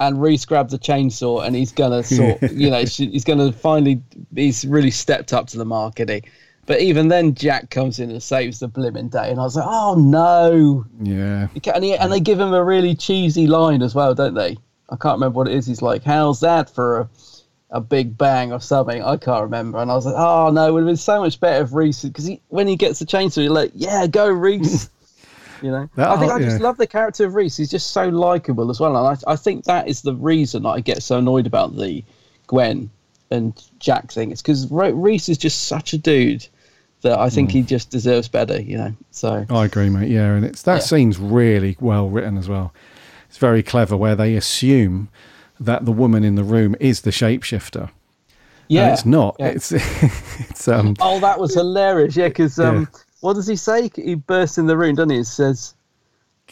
and Rhys grabs a chainsaw and he's gonna sort, you know, he's gonna finally, he's really stepped up to the mark, and he? But even then, Jack comes in and saves the blimmin' day, and I was like, "Oh no!" Yeah. And, he, and they give him a really cheesy line as well, don't they? I can't remember what it is. He's like, "How's that for a, a big bang or something?" I can't remember. And I was like, "Oh no, it would have been so much better if Rhys, because he, when he gets the chainsaw, you're like, yeah, go Rhys." you know, that, I think I just yeah. love the character of Rhys. He's just so likable as well, and I, I think that is the reason I get so annoyed about the Gwen and Jack thing. It's because Rhys is just such a dude that I think mm. he just deserves better, you know. So I agree, mate. Yeah, and it's that yeah. scene's really well written as well. It's very clever where they assume that the woman in the room is the shapeshifter. Yeah, and it's not. Yeah. It's it's um. Oh, that was hilarious. Yeah, because um, yeah. what does he say? He bursts in the room, doesn't he? He says,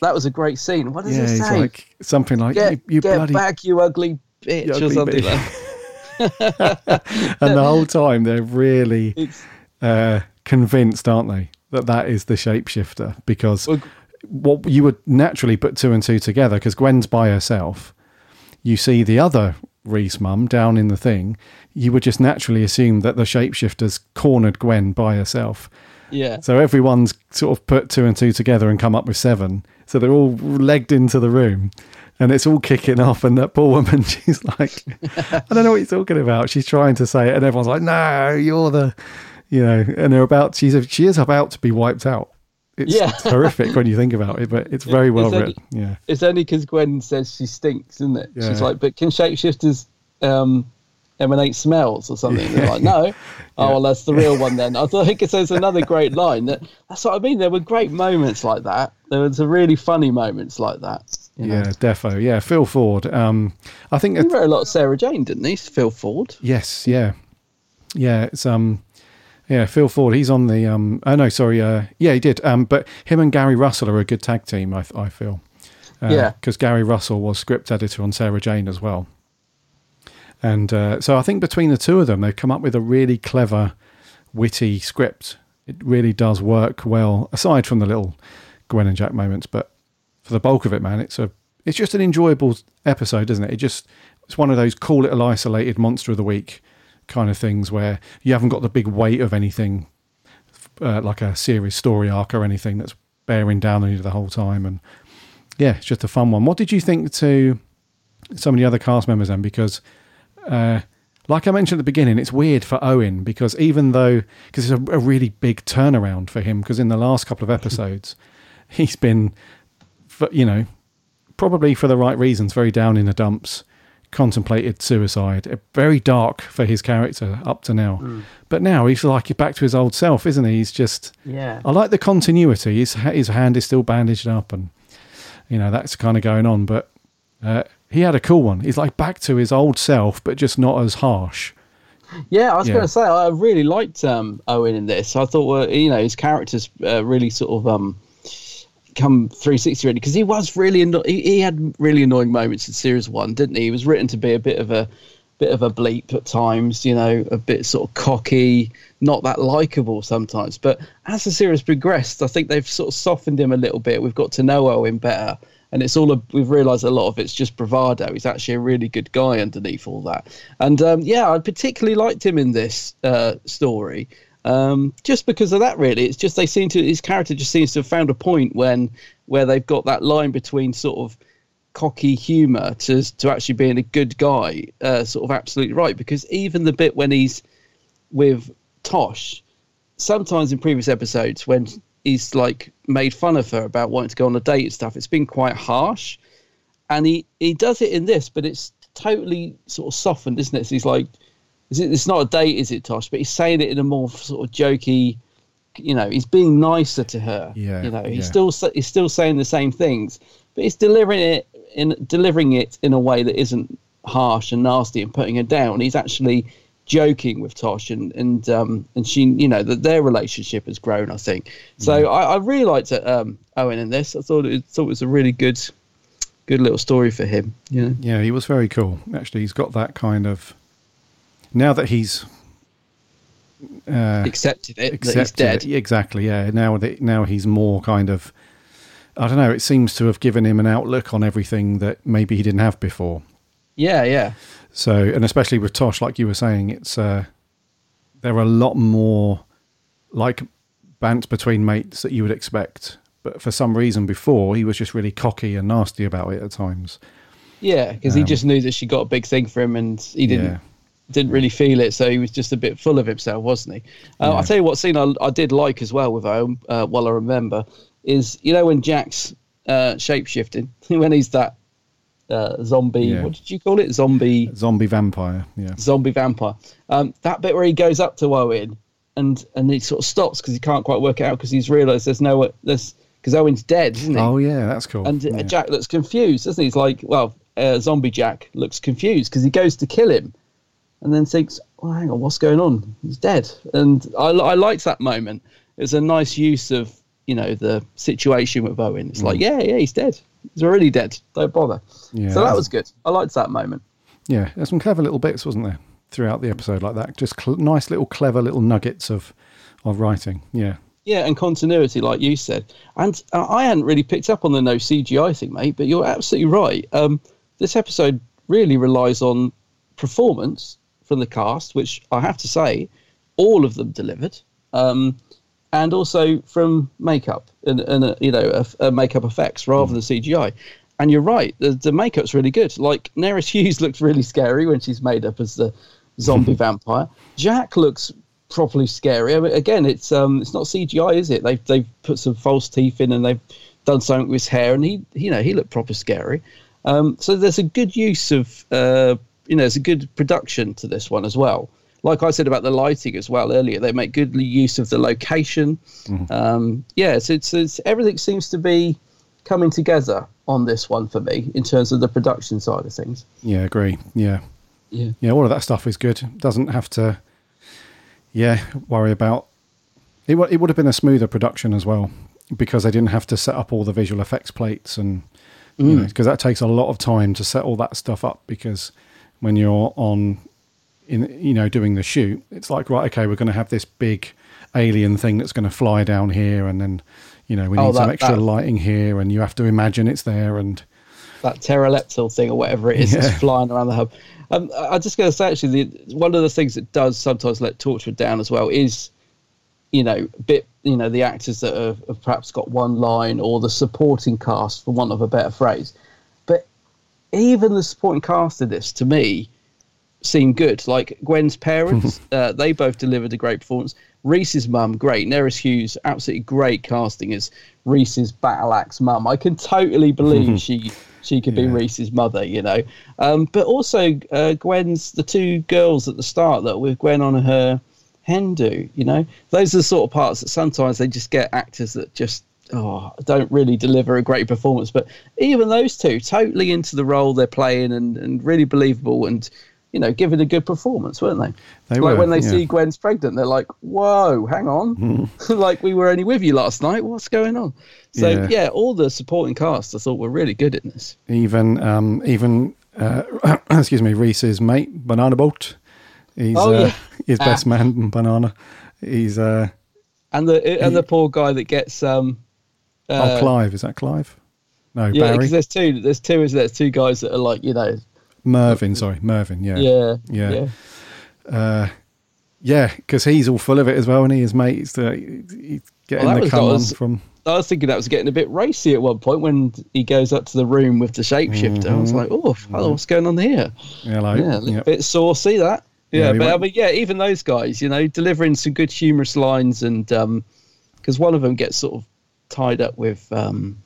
"That was a great scene." What does yeah, he say? Like, something like, "Get, you, you get bloody... back, you ugly bitch," you ugly or something bitch. like. and the whole time they're really. Uh, convinced, aren't they, that that is the shapeshifter? Because well, what you would naturally put two and two together, because Gwen's by herself. You see the other Rhys mum down in the thing. You would just naturally assume that the shapeshifter's cornered Gwen by herself. Yeah. So everyone's sort of put two and two together and come up with seven. So they're all legged into the room and it's all kicking off. And that poor woman, she's like, I don't know what you're talking about. She's trying to say it, and everyone's like, No, you're the you know, and they're about she's a, she is about to be wiped out. It's yeah. horrific when you think about it, but it's very well it's written. Only, yeah, it's only because Gwen says she stinks, isn't it? Yeah. She's like, but can shapeshifters um, emanate smells or something? They're like, no. yeah. Oh well, that's the real one then. I think it says another great line. That that's what I mean. There were great moments like that. There was a really funny moments like that. You know? Yeah, defo. Yeah, Phil Ford. Um, I think he wrote a lot of Sarah Jane, didn't he? Phil Ford. Yes. Yeah. Yeah. It's um yeah, Phil Ford. He's on the. Um, oh no, sorry. Uh, yeah, he did. Um, but him and Gary Russell are a good tag team. I, I feel. Uh, yeah. Because Gary Russell was script editor on Sarah Jane as well. And uh, so I think between the two of them, they've come up with a really clever, witty script. It really does work well, aside from the little Gwen and Jack moments. But for the bulk of it, man, it's a it's just an enjoyable episode, isn't it? It just it's one of those cool little isolated monster of the week kind of things where you haven't got the big weight of anything uh, like a series story arc or anything that's bearing down on you the whole time. And yeah, it's just a fun one. What did you think to some of the other cast members then? Because uh, like I mentioned at the beginning, it's weird for Owen because even though because it's a, a really big turnaround for him because in the last couple of episodes he's been, you know, probably for the right reasons, very down in the dumps, contemplated suicide. Very dark for his character up to now, Mm. but now he's like back to his old self, isn't he? He's just Yeah. I like the continuity. His his hand is still bandaged up, and you know that's kind of going on. But uh, he had a cool one. He's like back to his old self, but just not as harsh. Yeah, I was Yeah. going to say I really liked um, Owen in this. I thought, well, you know, his characters uh, really sort of um, come 360 really because he was really anno- he, he had really annoying moments in series one, didn't he? He was written to be a bit of a bit of a bleep at times, you know, a bit sort of cocky, not that likable sometimes. But as the series progressed, I think they've sort of softened him a little bit. We've got to know Owen better. And it's all a, we've realised a lot of it's just bravado. He's actually a really good guy underneath all that. And um, yeah, I particularly liked him in this uh, story, um, just because of that. Really, it's just they seem to his character just seems to have found a point when where they've got that line between sort of cocky humour to to actually being a good guy, uh, sort of absolutely right. Because even the bit when he's with Tosh, sometimes in previous episodes when he's like made fun of her about wanting to go on a date and stuff, it's been quite harsh. And he, he does it in this, but it's totally sort of softened, isn't it? So he's like, it's not a date, is it, Tosh? But he's saying it in a more sort of jokey, you know, he's being nicer to her. Yeah, You know, he's yeah. still he's still saying the same things, but he's delivering it in delivering it in a way that isn't harsh and nasty and putting her down. He's actually joking with Tosh and and um and she you know that their relationship has grown I think so I, I really liked it, um Owen in this I thought it thought it was a really good good little story for him you know Yeah, he was very cool. Actually, he's got that kind of. Now that he's uh, accepted it that he's dead it- exactly. Yeah. Now that now he's more kind of. I don't know. It seems to have given him an outlook on everything that maybe he didn't have before. yeah yeah So, and especially with Tosh, like you were saying, it's uh, there are a lot more like bant between mates that you would expect. But for some reason, before he was just really cocky and nasty about it at times. yeah because he Um, just knew that she got a big thing for him and he didn't Yeah. Didn't really feel it so he was just a bit full of himself wasn't he uh, Yeah. I'll tell you what scene I, I did like as well with Owen uh, while I remember is you know when Jack's uh, shape shifting when he's that uh, zombie Yeah. what did you call it zombie Zombie vampire. Yeah. zombie vampire. Um, that bit where he goes up to Owen and and he sort of stops because he can't quite work it out because he's realised there's no there's because Owen's dead, isn't he? Oh yeah, that's cool. and uh, yeah. Jack looks confused, doesn't he? He's like, well, uh, zombie Jack looks confused because he goes to kill him, and then thinks, well, hang on, what's going on? He's dead, and I I liked that moment. It's a nice use of you know the situation with Owen. It's like, Mm. yeah, yeah, he's dead. He's already dead. Don't bother. Yeah, so that was good. I liked that moment. Yeah, there's some clever little bits, wasn't there, throughout the episode like that? Just cl- nice little clever little nuggets of of writing. Yeah. Yeah, and continuity, like you said. And uh, I hadn't really picked up on the no CGI thing, mate, but you're absolutely right. Um, this episode really relies on performance from the cast, which I have to say, all of them delivered. Um, and also from makeup and, and uh, you know, uh, uh, makeup effects rather than CGI. And you're right, the, the makeup's really good. Like, Nerys Hughes looks really scary when she's made up as the zombie vampire. Jack looks properly scary. I mean, again, it's um, it's not CGI, is it? They've they've put some false teeth in and they've done something with his hair, and he you know he looked proper scary. Um, so there's a good use of uh, you know, there's a good production to this one as well. Like I said about the lighting as well earlier, they make good use of the location. Um, yeah, so it's, it's everything seems to be coming together on this one for me in terms of the production side of things. Yeah, agree. Yeah. Yeah. Yeah, all of that stuff is good. Doesn't have to, yeah, worry about. It, it would have been a smoother production as well because they didn't have to set up all the visual effects plates and, you Mm. know, because that takes a lot of time to set all that stuff up because when you're on, in you know, doing the shoot. It's like right, okay, we're going to have this big alien thing that's going to fly down here, and then you know we need Oh, some extra that- lighting here, and you have to imagine it's there, and that pterodactyl thing or whatever it is Yeah. that's flying around the hub. Um, I- I'm just going to say actually, the, one of the things that does sometimes let Torchwood down as well is, you know, bit you know the actors that have, have perhaps got one line or the supporting cast, for want of a better phrase. Even the supporting cast of this, to me, seemed good. Like Gwen's parents, uh, they both delivered a great performance. Rhys's mum, great. Nerys Hughes, absolutely great casting as Rhys's battle axe mum. I can totally believe she she could be Rhys's mother, you know. Um, but also uh, Gwen's the two girls at the start that were with Gwen on her hen do, you know. Those are the sort of parts that sometimes they just get actors that just oh don't really deliver a great performance. But even those two, totally into the role they're playing and, and really believable and you know, giving a good performance, weren't they? They like were, when they yeah. see Gwen's pregnant, they're like, "Whoa, hang on! like we were only with you last night. What's going on?" So Yeah. yeah. all the supporting cast I thought were really good in this. even um, even uh, excuse me, Rhys's mate, Banana Boat. He's Oh, uh, yeah. his Ah. best man, Banana. He's uh, And the and the poor guy that gets um, oh uh, Clive. Is that Clive? No, yeah, Barry. because there's two. There's two. Is there's two guys that are like you know, Mervyn, sorry, Mervyn. Yeah, Yeah, yeah, yeah. Uh, yeah, because he's all full of it as well, and he his mates. Uh, he's getting Well, the come on from. I was thinking that was getting a bit racy at one point when he goes up to the room with the shapeshifter. I was Mhm. like, oh, hello, what's going on here? Hello. Yeah, a Yep. bit saucy that. Yeah, Yeah, but I mean, yeah, even those guys, you know, delivering some good humorous lines, and because one of them gets sort of tied up with um,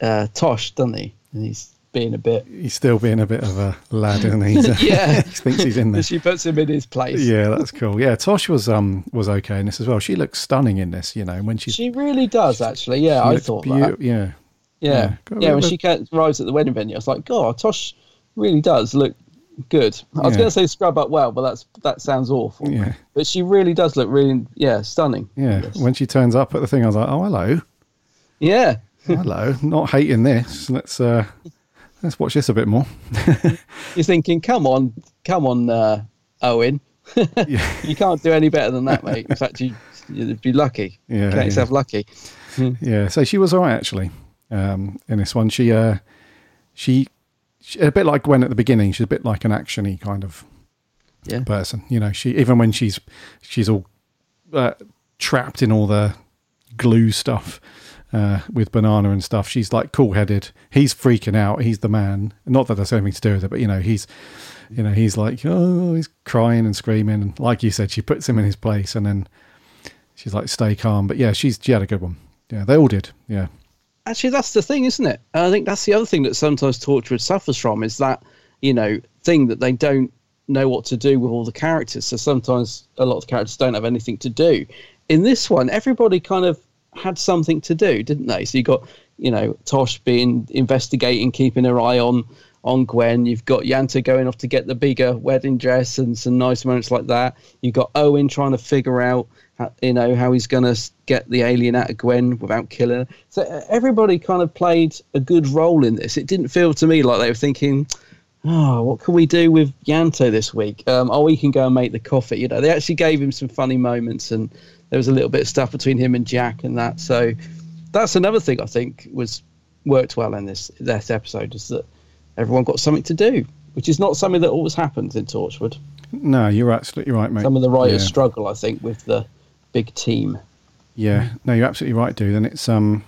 uh, Tosh, doesn't he? And he's being a bit. He's still being a bit of a lad, isn't he? He's, yeah, he thinks he's in there. She puts him in his place. Yeah, that's cool. Yeah, Tosh was um was okay in this as well. She looks stunning in this. You know when she's She really does, actually. Yeah, I thought beau- that. Yeah, Yeah, Yeah, yeah. got a bit when she arrives at the wedding venue, I was like, God, Tosh really does look good. I was Yeah. going to say scrub up well, but that's that sounds awful. Yeah. But she really does look really, yeah, stunning. yeah. When she turns up at the thing, I was like, oh hello, Yeah. hello. Not hating this. Let's uh let's watch this a bit more. You're thinking, come on, come on, uh, Owen. you can't do any better than that, mate. In fact, you, you'd be lucky. Yeah, Count yeah. yourself lucky. yeah, so she was all right actually. Um, in this one, she uh she, she a bit like Gwen at the beginning. She's a bit like an actiony kind of Yeah. person. You know, she even when she's she's all uh, trapped in all the glue stuff uh, with banana and stuff. She's like cool headed. He's freaking out. He's the man. Not that that's anything to do with it, but you know, he's you know he's like oh he's crying and screaming and like you said, she puts him in his place and then she's like stay calm. But yeah, she's she had a good one. Yeah, they all did. Yeah. Actually, that's the thing, isn't it? And I think that's the other thing that sometimes Torchwood suffers from is that, you know, thing that they don't know what to do with all the characters. So sometimes a lot of characters don't have anything to do. In this one, everybody kind of had something to do, didn't they? So you got, you know, Tosh being investigating, keeping her eye on on Gwen. You've got Ianto going off to get the bigger wedding dress and some nice moments like that. You've got Owen trying to figure out, how, you know, how he's going to get the alien out of Gwen without killing her. So uh, everybody kind of played a good role in this. It didn't feel to me like they were thinking, oh, what can we do with Ianto this week? Um, oh, we can go and make the coffee. You know, they actually gave him some funny moments, and there was a little bit of stuff between him and Jack and that. So that's another thing I think was worked well in this this episode is that everyone got something to do, which is not something that always happens in Torchwood. No, you're absolutely right, mate. Some of the writers Yeah. struggle, I think, with the big team. Yeah, no, you're absolutely right, dude. And it's um,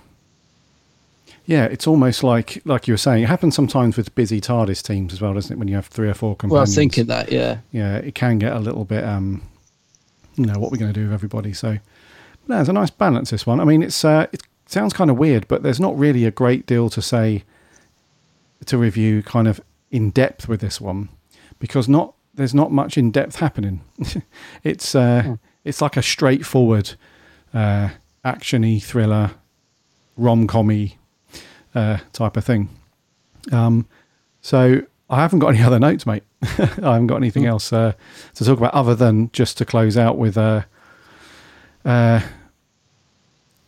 yeah, it's almost like like you were saying. It happens sometimes with busy TARDIS teams as well, doesn't it? When you have three or four companions. Well, I was thinking that, yeah. Yeah, it can get a little bit um, you know, what we're going to do with everybody. So, no, there's a nice balance. This one. I mean, it's uh, it sounds kind of weird, but there's not really a great deal to say to review kind of in depth with this one because not there's not much in depth happening. it's uh, it's like a straightforward uh, actiony thriller, rom commy uh, type of thing. Um, so I haven't got any other notes, mate. I haven't got anything else uh, to talk about other than just to close out with. Uh, uh,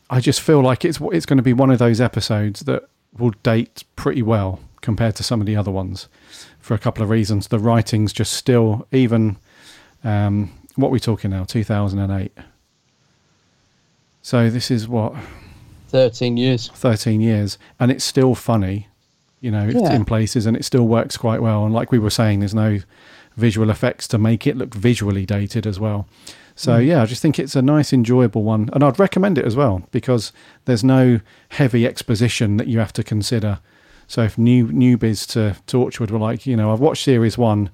I just feel like it's it's going to be one of those episodes that will date pretty well compared to some of the other ones for a couple of reasons. The writing's just still even um, what are we talking now? Two thousand and eight. So this is what 13 years. 13 years, and it's still funny, you know, Yeah. in places, and it still works quite well. And like we were saying, there's no visual effects to make it look visually dated as well. So Mm. yeah, I just think it's a nice, enjoyable one, and I'd recommend it as well because there's no heavy exposition that you have to consider. So if new newbies to Torchwood were like, you know, I've watched series one.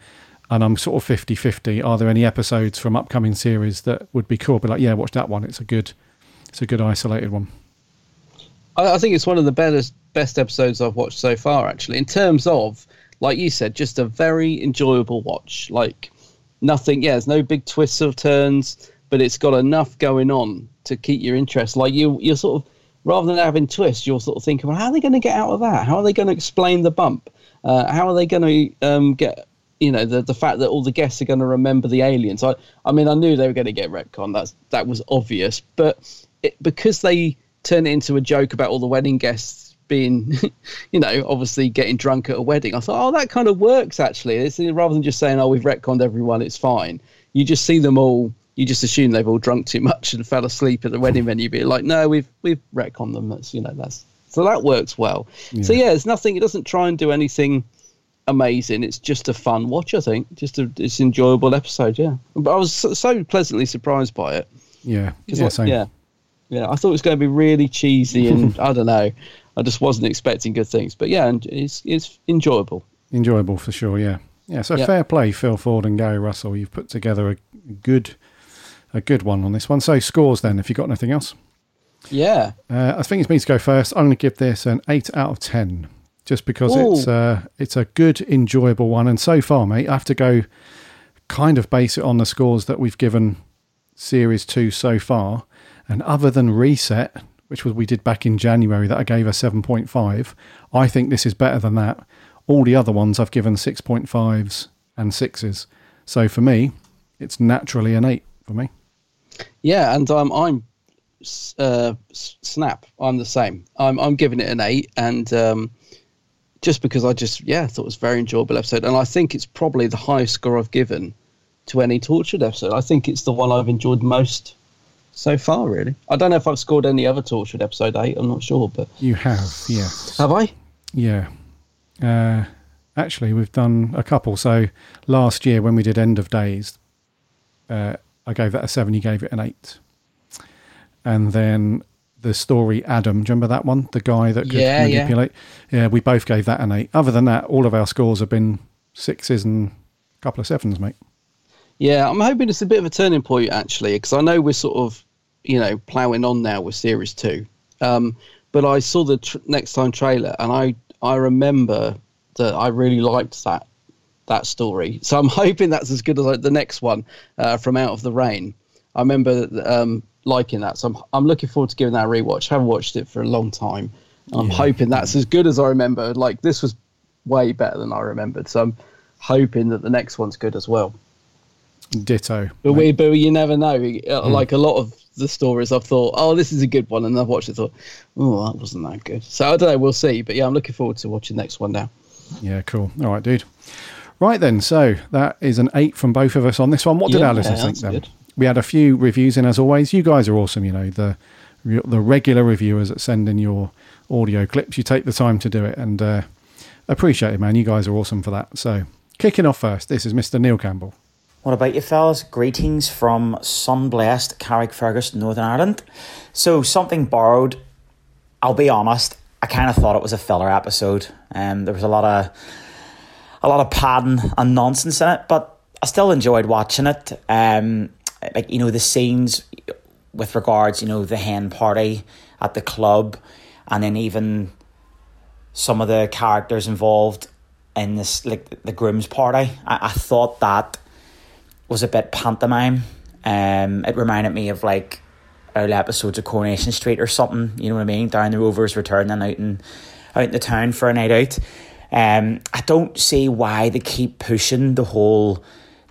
And I'm sort of 50 50. Are there any episodes from upcoming series that would be cool? Be like, yeah, watch that one. It's a good, it's a good isolated one. I, I think it's one of the best best episodes I've watched so far. Actually, in terms of, like you said, just a very enjoyable watch. Like nothing. Yeah, there's no big twists or turns, but it's got enough going on to keep your interest. Like you, you're sort of rather than having twists, you're sort of thinking, well, how are they going to get out of that? How are they going to explain the bump? Uh, how are they going to um, get? You know the the fact that all the guests are going to remember the aliens. I I mean I knew they were going to get retcon. That's that was obvious, but it, because they turn it into a joke about all the wedding guests being, you know, obviously getting drunk at a wedding. I thought, oh, that kind of works actually. It's, rather than just saying, oh, we've retconned everyone, it's fine. You just see them all. You just assume they've all drunk too much and fell asleep at the wedding venue. Be like, no, we've we've retconned them. That's you know that's so that works well. So Yeah. yeah, it's nothing. It doesn't try and do anything amazing. It's just a fun watch. I think just a it's an enjoyable episode. Yeah, but I was so, so pleasantly surprised by it. Yeah, yeah, same. yeah, yeah. I thought it was going to be really cheesy, and I don't know. I just wasn't expecting good things, but yeah, and it's it's enjoyable. enjoyable for sure. Yeah, yeah. So Yep. fair play, Phil Ford and Gary Russell. You've put together a good, a good one on this one. So scores then, if you've got anything else. Yeah, Uh, I think it's me to go first. I'm going to give this an eight out of ten, just because it's Ooh. uh, it's a good, enjoyable one. And so far, mate, I have to go kind of base it on the scores that we've given series two so far. And other than Reset, which was we did back in January, that I gave a seven point five, I think this is better than that. All the other ones I've given six point fives and sixes. So for me, it's naturally an eight for me. Yeah, and um, I'm uh, snap. I'm the same. I'm I'm giving it an eight, and um, just because I just yeah thought it was a very enjoyable episode, and I think it's probably the highest score I've given to any Torchwood episode. I think it's the one I've enjoyed most so far. Really, I don't know if I've scored any other Torchwood episode eight. I'm not sure, but You have, yeah. have I? Yeah. Uh, actually, we've done a couple. So last year when we did End of Days, uh, I gave that a seven. You gave it an eight. And then the story Adam, do you remember that one? The guy that could Yeah, yeah. manipulate. Yeah. we both gave that an eight. Other than that, all of our scores have been sixes and a couple of sevens, mate. Yeah, I'm hoping it's a bit of a turning point actually, because I know we're sort of, you know, ploughing on now with series two. Um, but I saw the tr- next time trailer, and I I remember that I really liked that that story. So I'm hoping that's as good as like, the next one uh, from Out of the Rain. I remember um, liking that, so I'm I'm looking forward to giving that a rewatch. I haven't watched it for a long time. I'm hoping that's as good as I remember. Like this was way better than I remembered, so I'm hoping that the next one's good as well. Ditto. But we, but you never know. Uh, Hmm. Like a lot of the stories, I've thought, oh, this is a good one, and I've watched it, thought, oh, that wasn't that good. So I don't know. We'll see. But yeah, I'm looking forward to watching the next one now. Yeah, cool. All right, dude. Right then, so that is an eight from both of us on this one. What did Yeah, our listeners think then? good. We had a few reviews in as always. You guys are awesome. You know the the regular reviewers that send in your audio clips. You take the time to do it, and uh, appreciate it, man. You guys are awesome for that. So kicking off first, this is Mr. Neil Campbell. What about you, fellas? Greetings from sun-blessed Carrickfergus, Northern Ireland. So, something borrowed. I'll be honest. I kind of thought it was a filler episode. Um, there was a lot of a lot of padding and nonsense in it, but I still enjoyed watching it. Um, like you know the scenes with regards, you know, the hen party at the club, and then even some of the characters involved in this, like the groom's party. I, I thought that was a bit pantomime. Um, it reminded me of like early episodes of Coronation Street or something. You know what I mean? Down the Rovers returning out in out in the town for a night out. Um, I don't see why they keep pushing the whole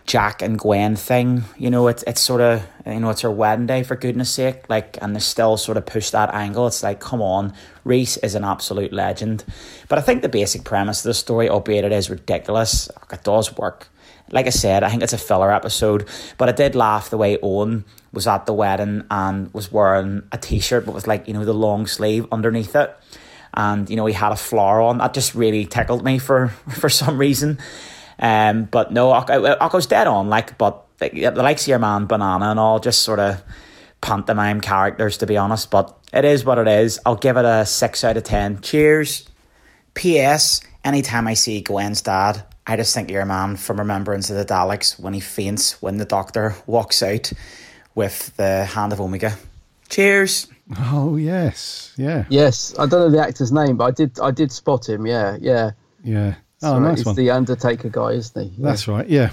Jack and Gwen thing. You know, it's it's sort of you know it's her wedding day for goodness sake. Like, and they still sort of push that angle. It's like, come on, Rhys is an absolute legend. But I think the basic premise of the story, albeit it is ridiculous, it does work. Like I said, I think it's a filler episode, but I did laugh the way Owen was at the wedding and was wearing a t-shirt, but was like you know the long sleeve underneath it, and you know he had a flower on. That just really tickled me for for some reason. Um, but no, I dead on. Like, but the, the likes of your man Banana and all just sort of pantomime characters, to be honest. But it is what it is. I'll give it a six out of ten. Cheers. P.S. Anytime I see Gwen's dad, I just think your man from Remembrance of the Daleks when he faints when the doctor walks out with the hand of Omega. Cheers. Oh yes, yeah, Yes, I don't know the actor's name, but I did I did spot him. Yeah, yeah. yeah. Oh, Sorry, nice he's one. the Undertaker guy, isn't he? Yeah. That's right. Yeah,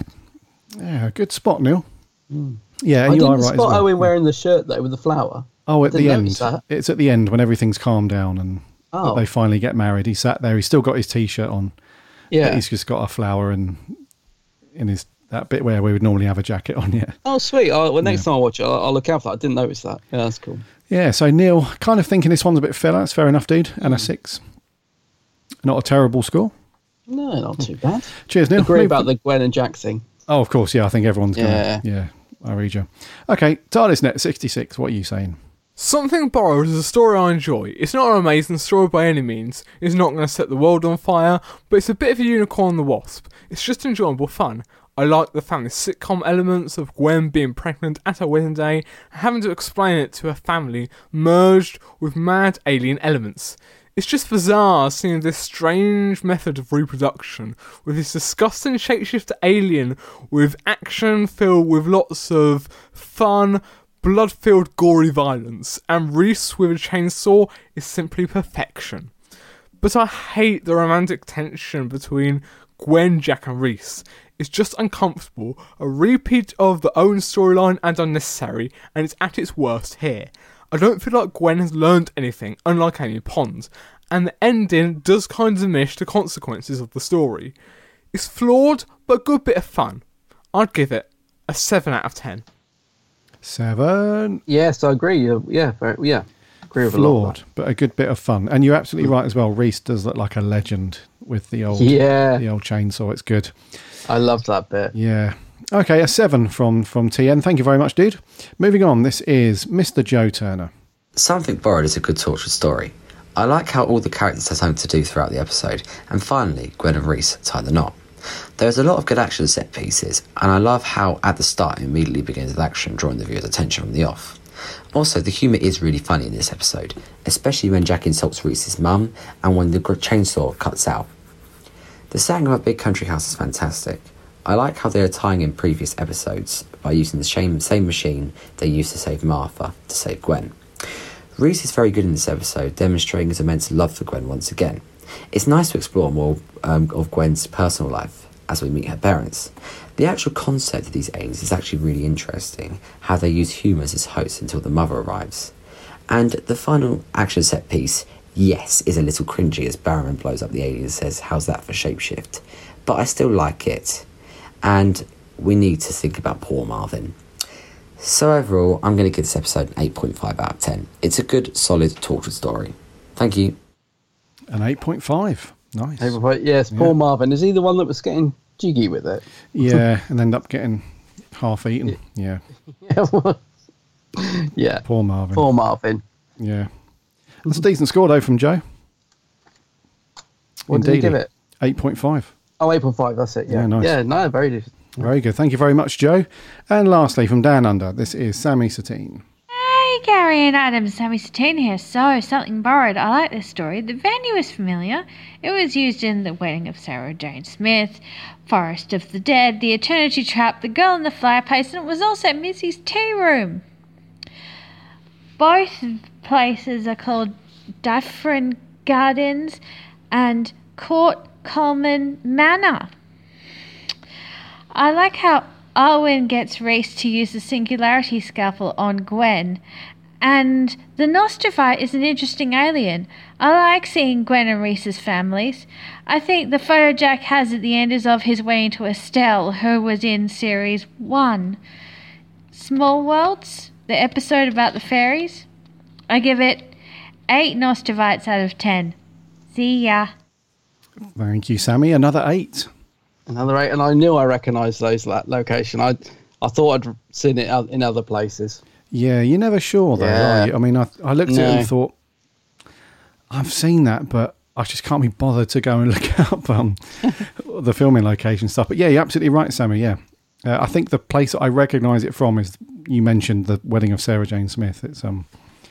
yeah. Good spot, Neil. Mm. Yeah, I you are right. spot well. Owen wearing the shirt though with the flower. Oh, at the end. that. It's at the end when everything's calmed down and Oh. they finally get married. He sat there. He's still got his t-shirt on. Yeah. but he's just got a flower and in his that bit where we would normally have a jacket on. Yeah. Oh, sweet. Oh, well, next time I watch it, I'll, I'll look out for that. I didn't notice that. Yeah, that's cool. Yeah. So Neil, kind of thinking this one's a bit filler. That's fair enough, dude. And a hmm. six. Not a terrible score. No, not too hmm. bad. Cheers, Neil. Agree Move- about the Gwen and Jack thing. Oh, of course. Yeah, I think everyone's gonna. Yeah. Yeah. I read you. Okay, TARDIS net sixty six. What are you saying? Something Borrowed is a story I enjoy. It's not an amazing story by any means. It's not going to set the world on fire, but it's a bit of a unicorn and the wasp. It's just enjoyable fun. I like the family sitcom elements of Gwen being pregnant at her wedding day and having to explain it to her family, merged with mad alien elements. It's just bizarre seeing this strange method of reproduction with this disgusting shapeshifter alien with action filled with lots of fun, blood filled, gory violence, and Rhys with a chainsaw is simply perfection. But I hate the romantic tension between Gwen, Jack, and Rhys. It's just uncomfortable, a repeat of the Owen storyline and unnecessary, and it's at its worst here. I don't feel like Gwen has learned anything, unlike Amy Pond, and the ending does kind of diminish the consequences of the story. It's flawed, but a good bit of fun. I'd give it a 7 out of 10. Seven. Yes, I agree. Yeah, very, yeah. Agree with a lot. Flawed, but a good bit of fun. And you're absolutely mm. right as well. Rhys does look like a legend with the old Yeah. the old chainsaw. It's good. I love that bit. Yeah. Okay, a seven from from TN. Thank you very much, dude. Moving on. This is Mr. Joe Turner. Something Borrowed is a good Torchwood story. I like how all the characters have something to do throughout the episode, and finally, Gwen and Rhys tie the knot. There's a lot of good action set pieces, and I love how at the start it immediately begins with action, drawing the viewer's attention from the off. Also, the humour is really funny in this episode, especially when Jack insults Rhys's mum and when the chainsaw cuts out. The setting of a big country house is fantastic. I like how they are tying in previous episodes by using the same, same machine they used to save Martha to save Gwen. Rhys is very good in this episode, demonstrating his immense love for Gwen once again. It's nice to explore more um, of Gwen's personal life as we meet her parents. The actual concept of these aliens is actually really interesting, how they use humour as hosts until the mother arrives. And the final action set piece, yes, is a little cringy as Barrowman blows up the alien and says, How's that for shapeshift? But I still like it. And we need to think about poor Marvin. So overall, I'm going to give this episode an 8.5 out of 10. It's a good, solid, Torchwood story. Thank you. An eight point five. Nice. Hey, but Yes, Paul Marvin. Is he the one that was getting jiggy with it? Yeah, and end up getting half eaten. Yeah. Yeah. well, yeah. Poor Marvin. Poor Marvin. Yeah. That's a decent score though from Joe. What did he give it? Eight point five. Oh, 8.5, that's it. Yeah. Yeah, nice. Yeah, no, very good. Very good. Thank you very much, Joe. And lastly, from Down Under, this is Sammy Satine. Hey, Gary and Adam, Sammy Satine here. So, something borrowed. I like this story. The venue is familiar. It was used in The Wedding of Sarah Jane Smith, Forest of the Dead, The Eternity Trap, The Girl in the Fireplace, and it was also Missy's Tea Room. Both places are called Dyffryn Gardens and Court Colman Manor. I like how Owen gets Rhys to use the singularity scalpel on Gwen, And the Nostrovite is an interesting alien. I like seeing Gwen and Rhys's families. I think the photo Jack has at the end is of his wedding to Estelle, who was in series one. Small Worlds, the episode about the fairies. I give it eight Nostrovites out of ten. See ya. Thank you, Sammy. Another eight. Another eight, and I knew I recognised those that location. I I thought I'd seen it in other places. Yeah, you're never sure though. Yeah. Are you? I mean, I, I looked at it and thought, I've seen that, but I just can't be bothered to go and look up um, the filming location stuff. But yeah, you're absolutely right, Sammy. Yeah, uh, I think the place I recognise it from is you mentioned the wedding of Sarah Jane Smith. It's um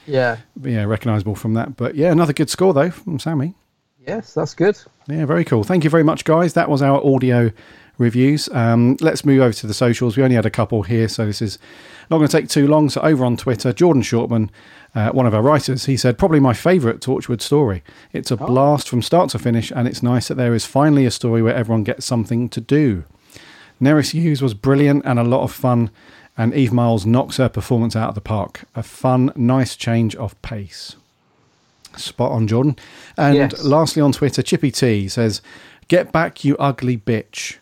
Yeah. yeah recognisable from that. But yeah, another good score though from Sammy. Yes, that's good. Yeah, very cool. Thank you very much, guys. That was our audio reviews. Um, let's move over to the socials. We only had a couple here, so this is not going to take too long. So, over on Twitter, Jordan Shortman, uh, one of our writers, he said, probably my favourite Torchwood story. It's a blast from start to finish, and it's nice that there is finally a story where everyone gets something to do. Nerys Hughes was brilliant and a lot of fun, and Eve Myles knocks her performance out of the park. A fun, nice change of pace. Spot on, Jordan. And Yes. lastly on Twitter, Chippy T says, Get back, you ugly bitch.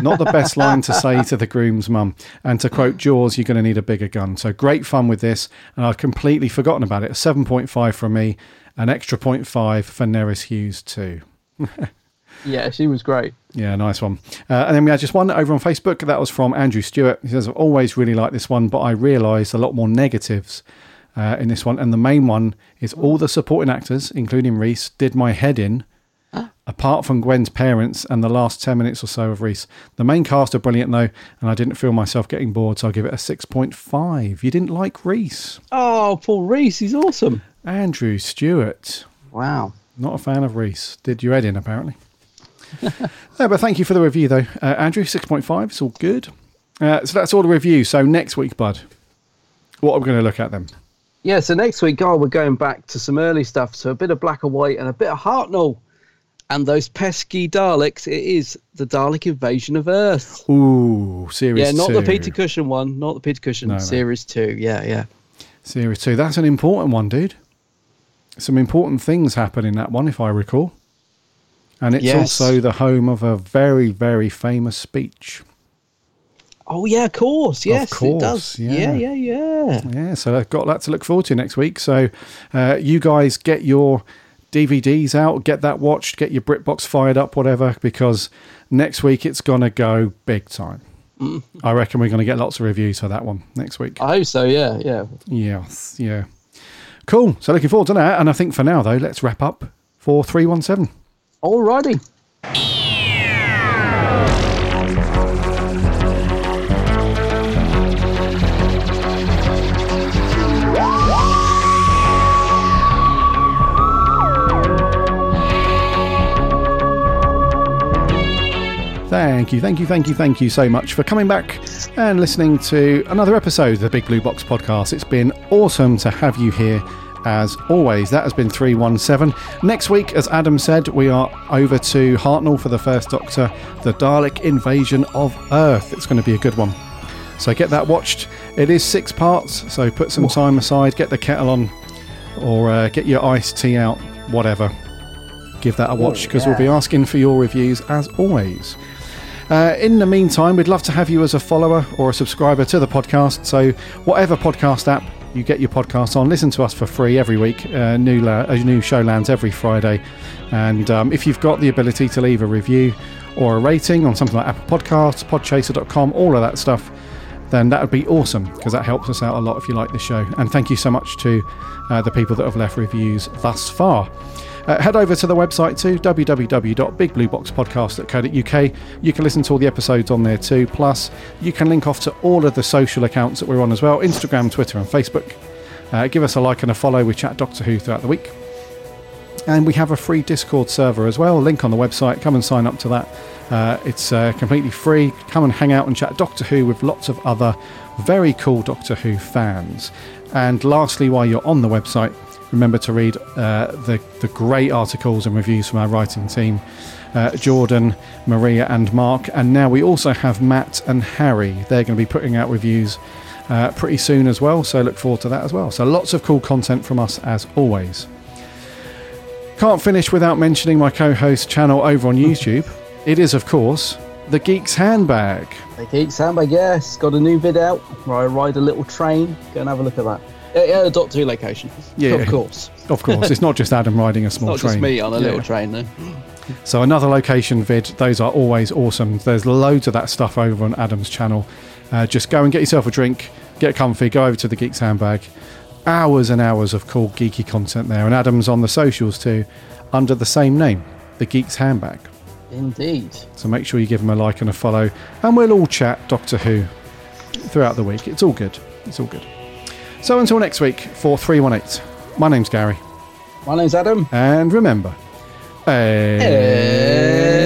Not the best line to say to the groom's mum. And to quote Jaws, you're going to need a bigger gun. So great fun with this. And I've completely forgotten about it. A 7.5 from me, an extra 0.5 for Nerys Hughes, too. Yeah, she was great. Yeah, nice one. Uh, and then we had just one over on Facebook. That was from Andrew Stewart. He says, I've always really liked this one, but I realised a lot more negatives uh, in this one. And the main one is all the supporting actors, including Rhys, did my head in. Apart from Gwen's parents and the last 10 minutes or so of Rhys. The main cast are brilliant, though, and I didn't feel myself getting bored, so I'll give it a 6.5. You didn't like Rhys? Oh, Paul Rhys, he's awesome. Andrew Stewart. Wow. Not a fan of Rhys. Did your head in, apparently. no, but thank you for the review, though. Uh, Andrew, 6.5. It's all good. Uh, so that's all the review. So next week, Bud, what are we going to look at then? Yeah, so next week, oh, we're going back to some early stuff, so a bit of black and white and a bit of Hartnell. And those pesky Daleks, it is the Dalek invasion of Earth. Ooh, series yeah, not two. the Peter Cushing one, not the Peter Cushing, No, no. series two. Yeah, yeah. Series two. That's an important one, dude. Some important things happen in that one, if I recall. And it's Yes. also the home of a very, very famous speech. Oh, yeah, of course. Yes, course, it does. yeah. Yeah, yeah, yeah. Yeah, so I've got that to look forward to next week. So uh, you guys get your DVDs out, get that watched, get your BritBox fired up, whatever, because next week it's going to go big time. Mm. I reckon we're going to get lots of reviews for that one next week. I hope so, yeah, yeah. Yes, yeah. Cool. So looking forward to that. And I think for now, though, let's wrap up for 317. Alrighty. Thank you, thank you, thank you, thank you so much for coming back and listening to another episode of the Big Blue Box podcast. It's been awesome to have you here as always. That has been 317. Next week, as Adam said, we are over to Hartnell for the first Doctor, the Dalek invasion of Earth. It's going to be a good one. So get that watched. It is six parts, so put some time aside, get the kettle on, or uh, get your iced tea out, whatever. Give that a watch because we'll be asking for your reviews as always. Uh, in the meantime, we'd love to have you as a follower or a subscriber to the podcast. So, whatever podcast app you get your podcast on, listen to us for free every week. Uh, new la- a new show lands every Friday, and um, if you've got the ability to leave a review or a rating on something like Apple Podcasts, Podchaser.com, all of that stuff, then that would be awesome because that helps us out a lot if you like the show. And thank you so much to uh, the people that have left reviews thus far. Uh, head over to the website too, www.bigblueboxpodcast.co.uk. You can listen to all the episodes on there too. Plus, you can link off to all of the social accounts that we're on as well Instagram, Twitter, and Facebook. Uh, give us a like and a follow. We chat Doctor Who throughout the week. And we have a free Discord server as well. Link on the website. Come and sign up to that. Uh, it's uh, completely free. Come and hang out and chat Doctor Who with lots of other very cool Doctor Who fans. And lastly, while you're on the website, remember to read uh, the, the great articles and reviews from our writing team uh, Jordan, Maria, and Mark. And now we also have Matt and Harry. They're going to be putting out reviews uh, pretty soon as well. So look forward to that as well. So lots of cool content from us as always. Can't finish without mentioning my co host channel over on YouTube. it is, of course, The Geek's Handbag. The Geeks Handbag, yes. Got a new vid out where I ride a little train. Go and have a look at that. Yeah, yeah, a Doctor Who location. Yeah. Of course. Of course, it's not just Adam riding a small Not train. just me on a little train, though. So another location vid. Those are always awesome. There's loads of that stuff over on Adam's channel. Uh, just go and get yourself a drink, get comfy, go over to the Geeks Handbag. Hours and hours of cool geeky content there. And Adam's on the socials too, under the same name, the Geeks Handbag. Indeed. So make sure you give him a like and a follow, and we'll all chat Doctor Who throughout the week. It's all good. It's all good. So until next week for 318, my name's Gary. My name's Adam. And remember. Hey.